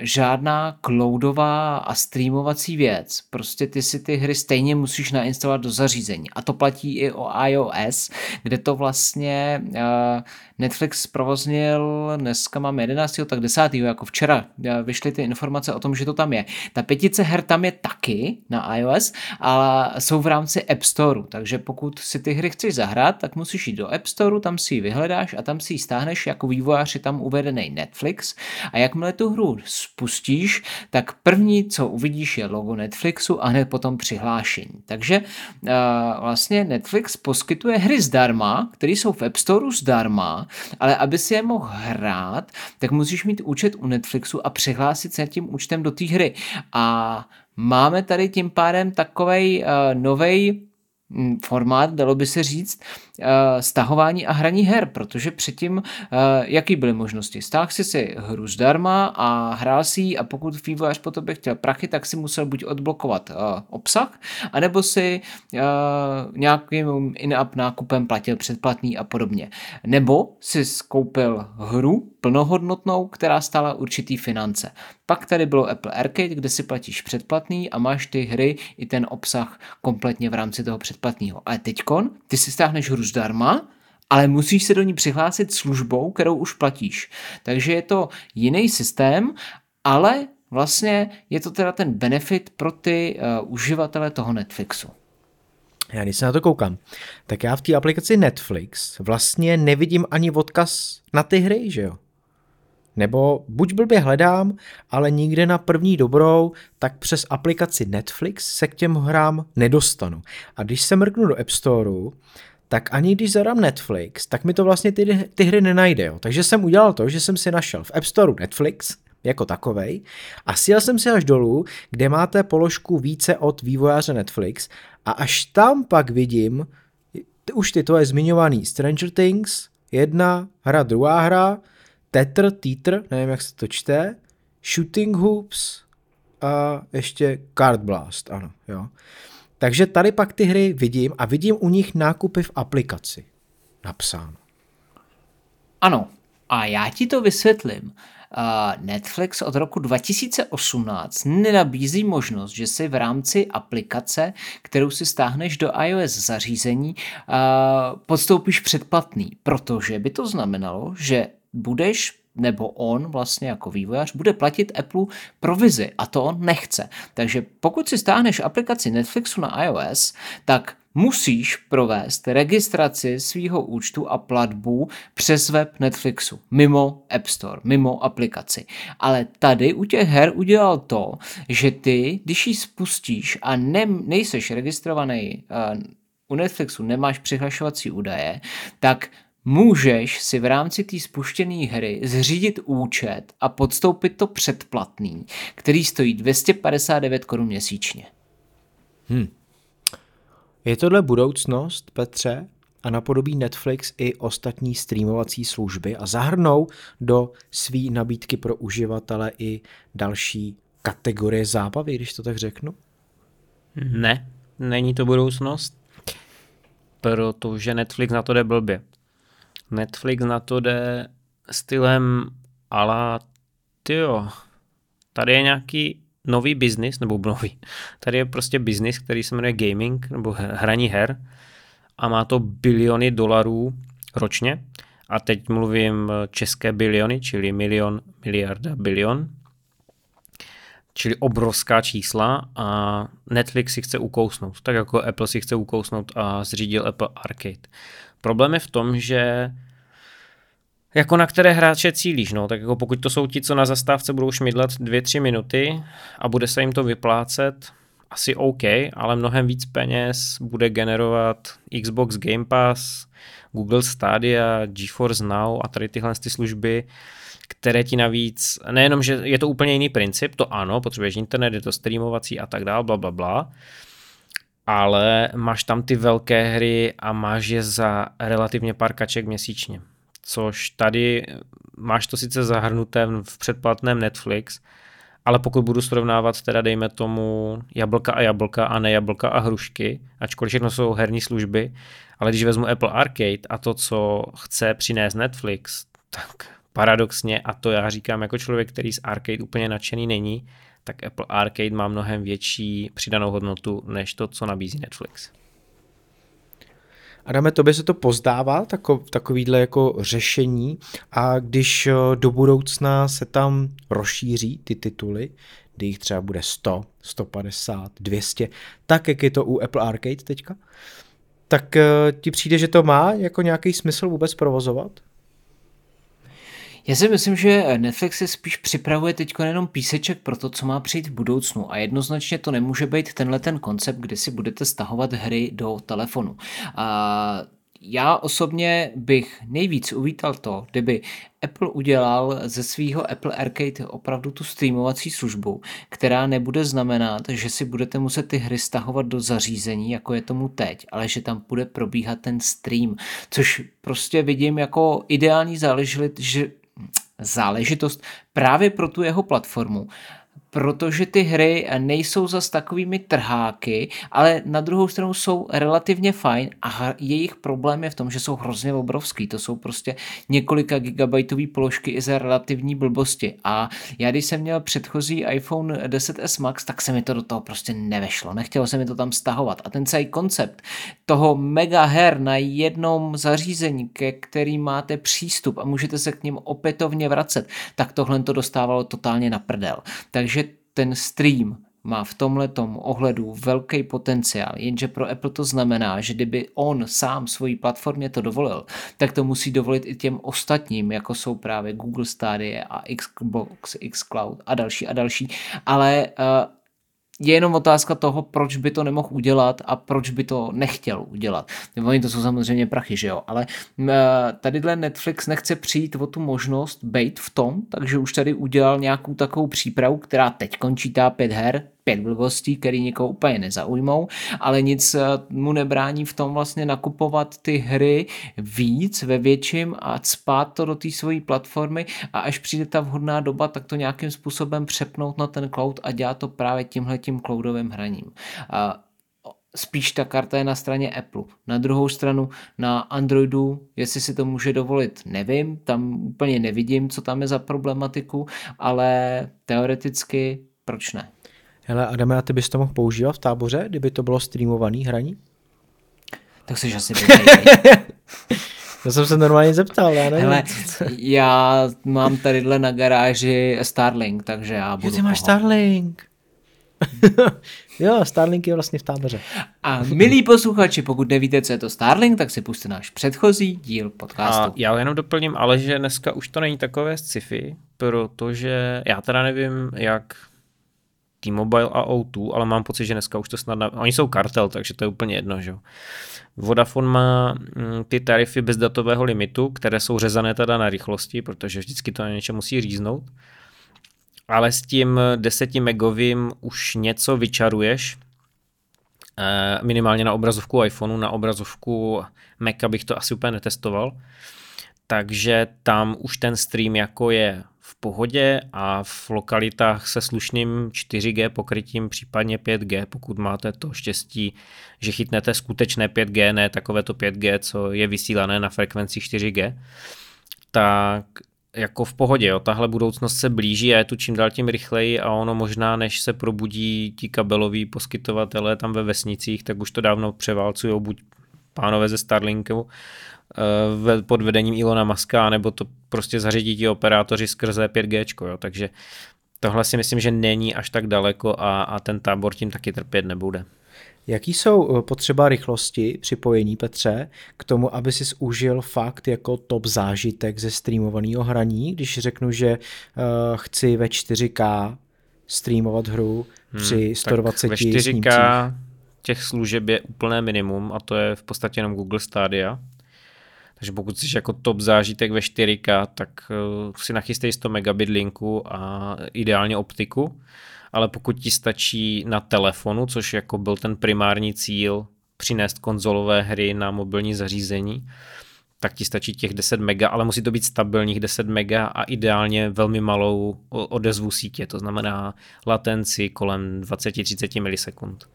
žádná cloudová a streamovací věc. Prostě ty si ty hry stejně musíš nainstalovat do zařízení. A to platí i o iOS, kde to vlastně eh, Netflix provoznil, dneska máme 11. tak 10. jako včera eh, vyšly ty informace o tom, že to tam je. Ta pětice her tam je taky na iOS, ale jsou v rámci App Store, takže pokud si ty hry chceš zahrát, tak musíš jít do App Store, tam si ji vyhledáš a tam si ji stáhneš, jako vývojář je tam uvedený Netflix a jakmile tu hru spustíš, tak první, co uvidíš, je logo Netflixu a hned potom přihlášení. Takže uh, vlastně Netflix poskytuje hry zdarma, které jsou v App Store zdarma, ale aby si je mohl hrát, tak musíš mít účet u Netflixu a přihlásit se tím účtem do té hry. A máme tady tím pádem takovej uh, novej formát, dalo by se říct, Eh, stahování a hraní her, protože předtím, eh, jaký byly možnosti? Stáhl si si hru zdarma a hrál si ji a pokud vývojář po tobě chtěl prachy, tak si musel buď odblokovat eh, obsah, anebo si nějakým in-app nákupem platil předplatný a podobně. Nebo si skoupil hru plnohodnotnou, která stála určitý finance. Pak tady bylo Apple Arcade, kde si platíš předplatný a máš ty hry i ten obsah kompletně v rámci toho předplatného. Ale teďkon, ty si stáhneš hru zdarma, ale musíš se do ní přihlásit službou, kterou už platíš. Takže je to jiný systém, ale vlastně je to teda ten benefit pro ty uh, uživatele toho Netflixu. Já když se na to koukám, tak já v té aplikaci Netflix vlastně nevidím ani odkaz na ty hry, že jo? Nebo buď blbě hledám, ale nikde na první dobrou, tak přes aplikaci Netflix se k těm hrám nedostanu. A když se mrknu do App Storeu, tak ani když zadám Netflix, tak mi to vlastně ty, ty hry nenajde. Jo. Takže jsem udělal to, že jsem si našel v App Store Netflix jako takovej a sjel jsem si až dolů, kde máte položku více od vývojáře Netflix a až tam pak vidím už ty tvoje zmiňovaný Stranger Things, jedna hra, druhá hra, Tetr, Tetr, nevím jak se to čte, Shooting Hoops a ještě Card Blast, ano, jo. Takže tady pak ty hry vidím a vidím u nich nákupy v aplikaci napsáno. Ano, a já ti to vysvětlím. Netflix od roku 2018 nenabízí možnost, že si v rámci aplikace, kterou si stáhneš do iOS zařízení, podstoupíš předplatný, protože by to znamenalo, že budeš nebo on vlastně jako vývojář bude platit Apple provizi a to on nechce. Takže pokud si stáhneš aplikaci Netflixu na iOS, tak musíš provést registraci svého účtu a platbu přes web Netflixu, mimo App Store, mimo aplikaci. Ale tady u těch her udělal to, že ty, když ji spustíš a ne, nejseš registrovaný uh, u Netflixu, nemáš přihlašovací údaje, tak můžeš si v rámci té spuštěné hry zřídit účet a podstoupit to předplatný, který stojí 259 korun měsíčně. Hmm. Je tohle budoucnost, Petře? A napodobí Netflix i ostatní streamovací služby a zahrnou do své nabídky pro uživatele i další kategorie zábavy, když to tak řeknu? Ne, není to budoucnost, protože Netflix na to jde blbě. Netflix na to jde stylem ala tyjo, tady je nějaký nový biznis, nebo nový, tady je prostě biznis, který se jmenuje gaming, nebo hraní her a má to biliony dolarů ročně a teď mluvím české biliony, čili milion, miliarda, bilion, čili obrovská čísla a Netflix si chce ukousnout, tak jako Apple si chce ukousnout a zřídil Apple Arcade. Problém je v tom, že jako na které hráče cílíš, no, tak jako pokud to jsou ti, co na zastávce budou šmidlat 2-3 minuty a bude se jim to vyplácet asi OK, ale mnohem víc peněz bude generovat Xbox Game Pass, Google Stadia, GeForce Now a tady tyhle ty služby, které ti navíc, nejenom, že je to úplně jiný princip, to ano, potřebuješ internet, je to streamovací a tak dále, bla, bla, bla, ale máš tam ty velké hry a máš je za relativně pár kaček měsíčně. Což tady máš to sice zahrnuté v předplatném Netflix, ale pokud budu srovnávat teda dejme tomu jablka a jablka a ne jablka a hrušky, ačkoliv všechno jsou herní služby, ale když vezmu Apple Arcade a to, co chce přinést Netflix, tak paradoxně, a to já říkám jako člověk, který z Arcade úplně nadšený není, tak Apple Arcade má mnohem větší přidanou hodnotu než to, co nabízí Netflix. Adame, tobě se to pozdává, tako, takovýhle jako řešení a když eh, do budoucna se tam rozšíří ty tituly, kdy jich třeba bude 100, 150, 200, tak jak je to u Apple Arcade teďka, tak eh, ti přijde, že to má jako nějaký smysl vůbec provozovat? Já si myslím, že Netflix si spíš připravuje teď jenom píseček pro to, co má přijít v budoucnu a jednoznačně to nemůže být tenhle ten koncept, kdy si budete stahovat hry do telefonu. A já osobně bych nejvíc uvítal to, kdyby Apple udělal ze svého Apple Arcade opravdu tu streamovací službu, která nebude znamenat, že si budete muset ty hry stahovat do zařízení, jako je tomu teď, ale že tam bude probíhat ten stream, což prostě vidím jako ideální záležitost, že záležitost právě pro tu jeho platformu protože ty hry nejsou zas takovými trháky, ale na druhou stranu jsou relativně fajn a jejich problém je v tom, že jsou hrozně obrovský. To jsou prostě několika gigabajtové položky i za relativní blbosti. A já když jsem měl předchozí iPhone 10s Max, tak se mi to do toho prostě nevešlo. Nechtělo se mi to tam stahovat. A ten celý koncept toho mega her na jednom zařízení, ke který máte přístup a můžete se k ním opětovně vracet, tak tohle to dostávalo totálně na prdel. Takže ten stream má v tomhle ohledu velký potenciál, jenže pro Apple to znamená, že kdyby on sám svojí platformě to dovolil, tak to musí dovolit i těm ostatním, jako jsou právě Google Stadia a Xbox, Xcloud a další a další, ale uh, je jenom otázka toho, proč by to nemohl udělat a proč by to nechtěl udělat. Oni to jsou samozřejmě prachy, že jo, ale tadyhle Netflix nechce přijít o tu možnost být v tom, takže už tady udělal nějakou takovou přípravu, která teď končí ta pět her, pět blbostí, který někoho úplně nezaujmou, ale nic eh, mu nebrání v tom vlastně nakupovat ty hry víc ve větším a spát to do té své platformy a až přijde ta vhodná doba, tak to nějakým způsobem přepnout na ten cloud a dělat to právě tímhletím cloudovým hraním. Spíš ta karta je na straně Apple. Na druhou stranu na Androidu, jestli si to může dovolit, nevím, tam úplně nevidím, co tam je za problematiku, ale teoreticky proč ne? Hele, Adame, a ty bys to mohl používat v táboře, kdyby to bylo streamovaný hraní? Tak jsi asi To jsem se normálně zeptal, já nevím. Hele, já mám tadyhle na garáži Starlink, takže já budu... Jo, ty máš Starlink. jo, Starlink je vlastně v táboře. A milí posluchači, pokud nevíte, co je to Starlink, tak si puste náš předchozí díl podcastu. A já jenom doplním, ale že dneska už to není takové sci-fi, protože já teda nevím, jak T-Mobile a O2, ale mám pocit, že dneska už to snad... Na... Oni jsou kartel, takže to je úplně jedno, že Vodafone má mm, ty tarify bez datového limitu, které jsou řezané teda na rychlosti, protože vždycky to na něčem musí říznout. Ale s tím 10 megovým už něco vyčaruješ, eh, minimálně na obrazovku iPhoneu, na obrazovku Maca bych to asi úplně netestoval. Takže tam už ten stream jako je pohodě a v lokalitách se slušným 4G pokrytím, případně 5G, pokud máte to štěstí, že chytnete skutečné 5G, ne takové to 5G, co je vysílané na frekvenci 4G, tak jako v pohodě, jo. tahle budoucnost se blíží a je tu čím dál tím rychleji a ono možná, než se probudí ti kabeloví poskytovatelé tam ve vesnicích, tak už to dávno převálcují buď pánové ze Starlinku, pod vedením Ilona Maska, nebo to prostě zařídí ti operátoři skrze 5G, jo, takže tohle si myslím, že není až tak daleko a, a ten tábor tím taky trpět nebude. Jaký jsou eh, potřeba rychlosti připojení, Petře, k tomu, aby si užil fakt jako top zážitek ze streamovaného hraní, když řeknu, že uh, chci ve 4K streamovat hru při 120 Hmm, tak ve 4K těch služeb je úplné minimum a to je v podstatě jenom Google Stadia. Takže pokud jsi jako top zážitek ve 4K, tak uh, si nachystej 100 megabit linku a ideálně optiku. Ale pokud ti stačí na telefonu, což jako byl ten primární cíl přinést konzolové hry na mobilní zařízení, tak ti stačí těch 10 mega, ale musí to být stabilních 10 mega a ideálně velmi malou odezvu sítě, to znamená latenci kolem 20-30 milisekund.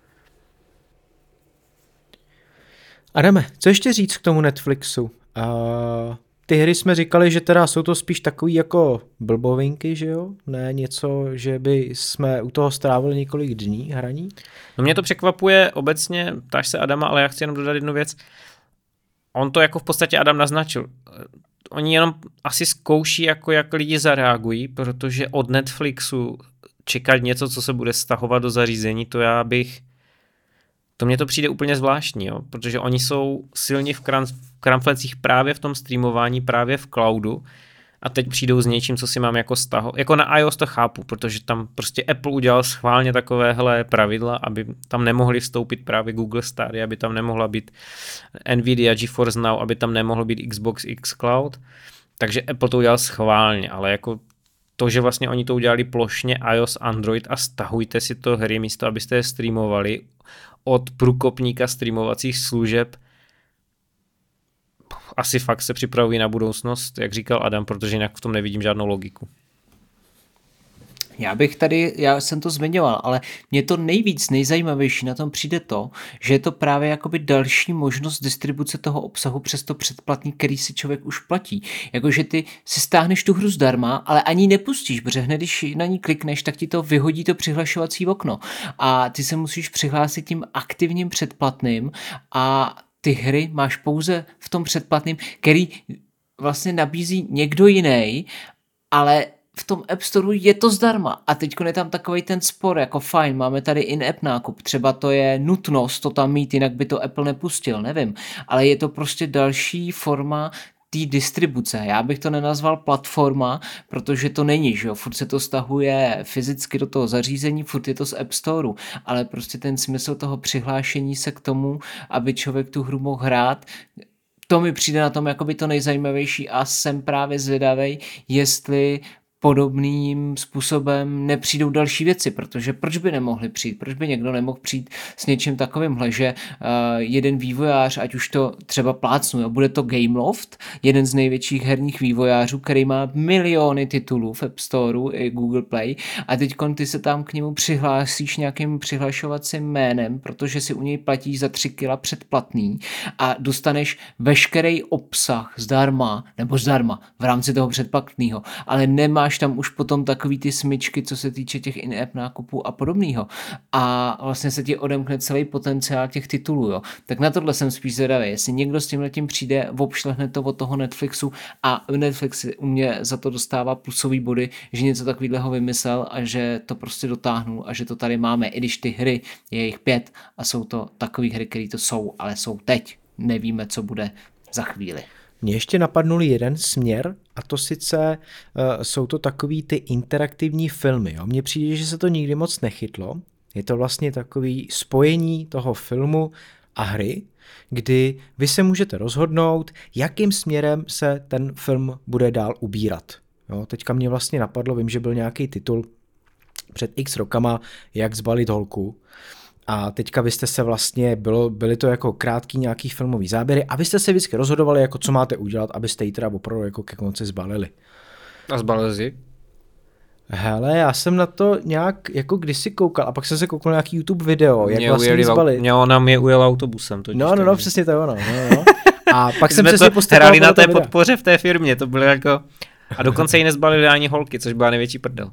Adame, co ještě říct k tomu Netflixu? Uh, ty hry jsme říkali, že teda jsou to spíš takový jako blbovinky, že jo? Ne něco, že by jsme u toho strávili několik dní hraní? No mě to překvapuje obecně, ptáš se Adama, ale já chci jenom dodat jednu věc. On to jako v podstatě Adam naznačil. Oni jenom asi zkouší, jako jak lidi zareagují, protože od Netflixu čekat něco, co se bude stahovat do zařízení, to já bych to mně to přijde úplně zvláštní, jo? protože oni jsou silně v, kram, v kramflecích právě v tom streamování, právě v cloudu a teď přijdou s něčím, co si mám jako staho. Jako na iOS to chápu, protože tam prostě Apple udělal schválně takovéhle pravidla, aby tam nemohli vstoupit právě Google Stadia, aby tam nemohla být Nvidia GeForce Now, aby tam nemohl být Xbox X Cloud. Takže Apple to udělal schválně, ale jako to, že vlastně oni to udělali plošně iOS, Android a stahujte si to hry místo, abyste je streamovali od průkopníka streamovacích služeb asi fakt se připravují na budoucnost, jak říkal Adam, protože jinak v tom nevidím žádnou logiku. Já bych tady, já jsem to zmiňoval, ale mě to nejvíc, nejzajímavější na tom přijde to, že je to právě jakoby další možnost distribuce toho obsahu přes to předplatný, který si člověk už platí. Jakože ty si stáhneš tu hru zdarma, ale ani nepustíš, protože hned, když na ní klikneš, tak ti to vyhodí to přihlašovací okno. A ty se musíš přihlásit tím aktivním předplatným a ty hry máš pouze v tom předplatným, který vlastně nabízí někdo jiný, ale v tom App Store je to zdarma. A teď je tam takový ten spor, jako fajn, máme tady in-app nákup, třeba to je nutnost to tam mít, jinak by to Apple nepustil, nevím, ale je to prostě další forma té distribuce. Já bych to nenazval platforma, protože to není, že jo, furt se to stahuje fyzicky do toho zařízení, furt je to z App Storeu, ale prostě ten smysl toho přihlášení se k tomu, aby člověk tu hru mohl hrát, to mi přijde na tom jako by to nejzajímavější a jsem právě zvědavý, jestli podobným způsobem nepřijdou další věci, protože proč by nemohli přijít, proč by někdo nemohl přijít s něčím takovýmhle, že uh, jeden vývojář, ať už to třeba plácnu, jo, bude to Gameloft, jeden z největších herních vývojářů, který má miliony titulů v App Storeu i Google Play a teď ty se tam k němu přihlásíš nějakým přihlašovacím jménem, protože si u něj platíš za 3 kila předplatný a dostaneš veškerý obsah zdarma, nebo zdarma v rámci toho předplatného, ale nemáš máš tam už potom takový ty smyčky, co se týče těch in-app nákupů a podobného. A vlastně se ti odemkne celý potenciál těch titulů. Jo. Tak na tohle jsem spíš zvědavý. Jestli někdo s tím tím přijde, obšlehne to od toho Netflixu a Netflix u mě za to dostává plusový body, že něco takového vymyslel a že to prostě dotáhnul a že to tady máme, i když ty hry je jich pět a jsou to takové hry, které to jsou, ale jsou teď. Nevíme, co bude za chvíli. Mně ještě napadnul jeden směr a to sice uh, jsou to takový ty interaktivní filmy. Jo? Mně přijde, že se to nikdy moc nechytlo. Je to vlastně takový spojení toho filmu a hry, kdy vy se můžete rozhodnout, jakým směrem se ten film bude dál ubírat. Jo? Teďka mě vlastně napadlo, vím, že byl nějaký titul před x rokama, jak zbalit holku. A teďka vy jste se vlastně, bylo, byly to jako krátký nějaký filmový záběry a vy jste se vždycky rozhodovali, jako co máte udělat, abyste ji teda opravdu jako ke konci zbalili. A zbalili jsi? Hele, já jsem na to nějak jako kdysi koukal a pak jsem se koukal na nějaký YouTube video, jak mě vlastně ujeli, zbalit. Mě ona mě ujela autobusem. Totiž, no, no, no, přesně to je ono. No, no. A pak jsem se si postavil na té podpoře v té firmě, to bylo jako... A dokonce ji nezbalili ani holky, což byla největší prdel.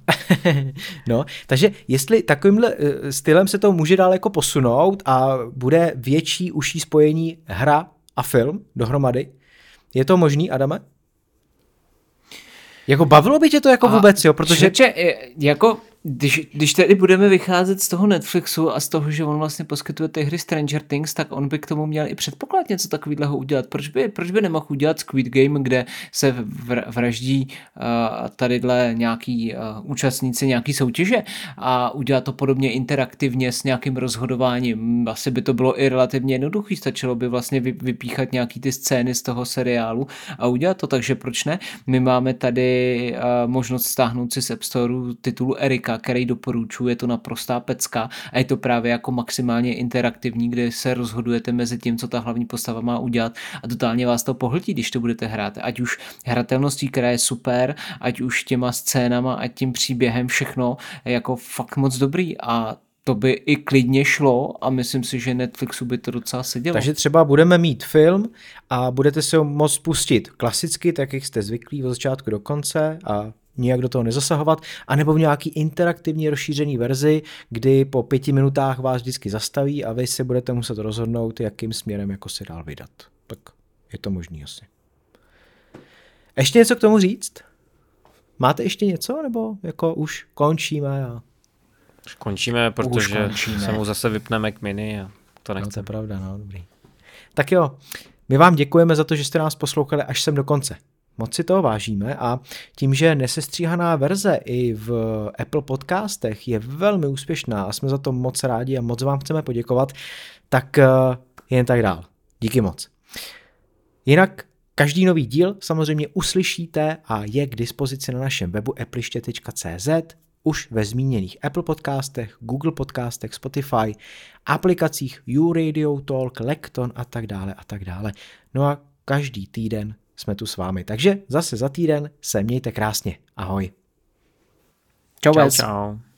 no, takže jestli takovýmhle eh, stylem se to může dál jako posunout a bude větší, užší spojení hra a film dohromady, je to možný, Adame? Jako bavilo by tě to jako a vůbec, jo? Protože... Čeče, jako Když, když tedy budeme vycházet z toho Netflixu a z toho, že on vlastně poskytuje ty hry Stranger Things, tak on by k tomu měl i předpoklad něco takového udělat. Proč by, proč by nemohl udělat Squid Game, kde se vraždí uh, tadyhle nějaký uh, účastníci nějaký soutěže a udělat to podobně interaktivně s nějakým rozhodováním. Asi by to bylo i relativně jednoduché, stačilo by vlastně vypíchat nějaký ty scény z toho seriálu a udělat to, takže proč ne? My máme tady uh, možnost stáhnout si z App Store titulu Erika, který doporučuji, je to naprostá pecka a je to právě jako maximálně interaktivní, kde se rozhodujete mezi tím, co ta hlavní postava má udělat a totálně vás to pohltí, když to budete hrát. Ať už hratelností, která je super, ať už těma scénama, ať tím příběhem, všechno je jako fakt moc dobrý a to by i klidně šlo a myslím si, že Netflixu by to docela sedělo. Takže třeba budeme mít film a budete si ho moct pustit klasicky, tak jak jste zvyklí od začátku do konce a nijak do toho nezasahovat, anebo v nějaký interaktivní rozšířený verzi, kdy po pěti minutách vás vždycky zastaví a vy si budete muset rozhodnout, jakým směrem jako se dál vydat. Tak je to možný asi. Ještě něco k tomu říct? Máte ještě něco, nebo jako už končíme? A... Už končíme, protože už končíme. se mu zase vypne Mac Mini a to nechce. No, to je pravda, no, dobrý. Tak jo, my vám děkujeme za to, že jste nás poslouchali až sem do konce. Moc si toho vážíme a tím, že nesestříhaná verze i v Apple podcastech je velmi úspěšná a jsme za to moc rádi a moc vám chceme poděkovat, tak eh, jen tak dál. Díky moc. Jinak každý nový díl samozřejmě uslyšíte a je k dispozici na našem webu appliště.cz už ve zmíněných Apple podcastech, Google podcastech, Spotify, aplikacích YouRadio Talk, Lekton a tak dále a tak dále. No a každý týden jsme tu s vámi. Takže zase za týden se mějte krásně. Ahoj. Čau, čau. čau.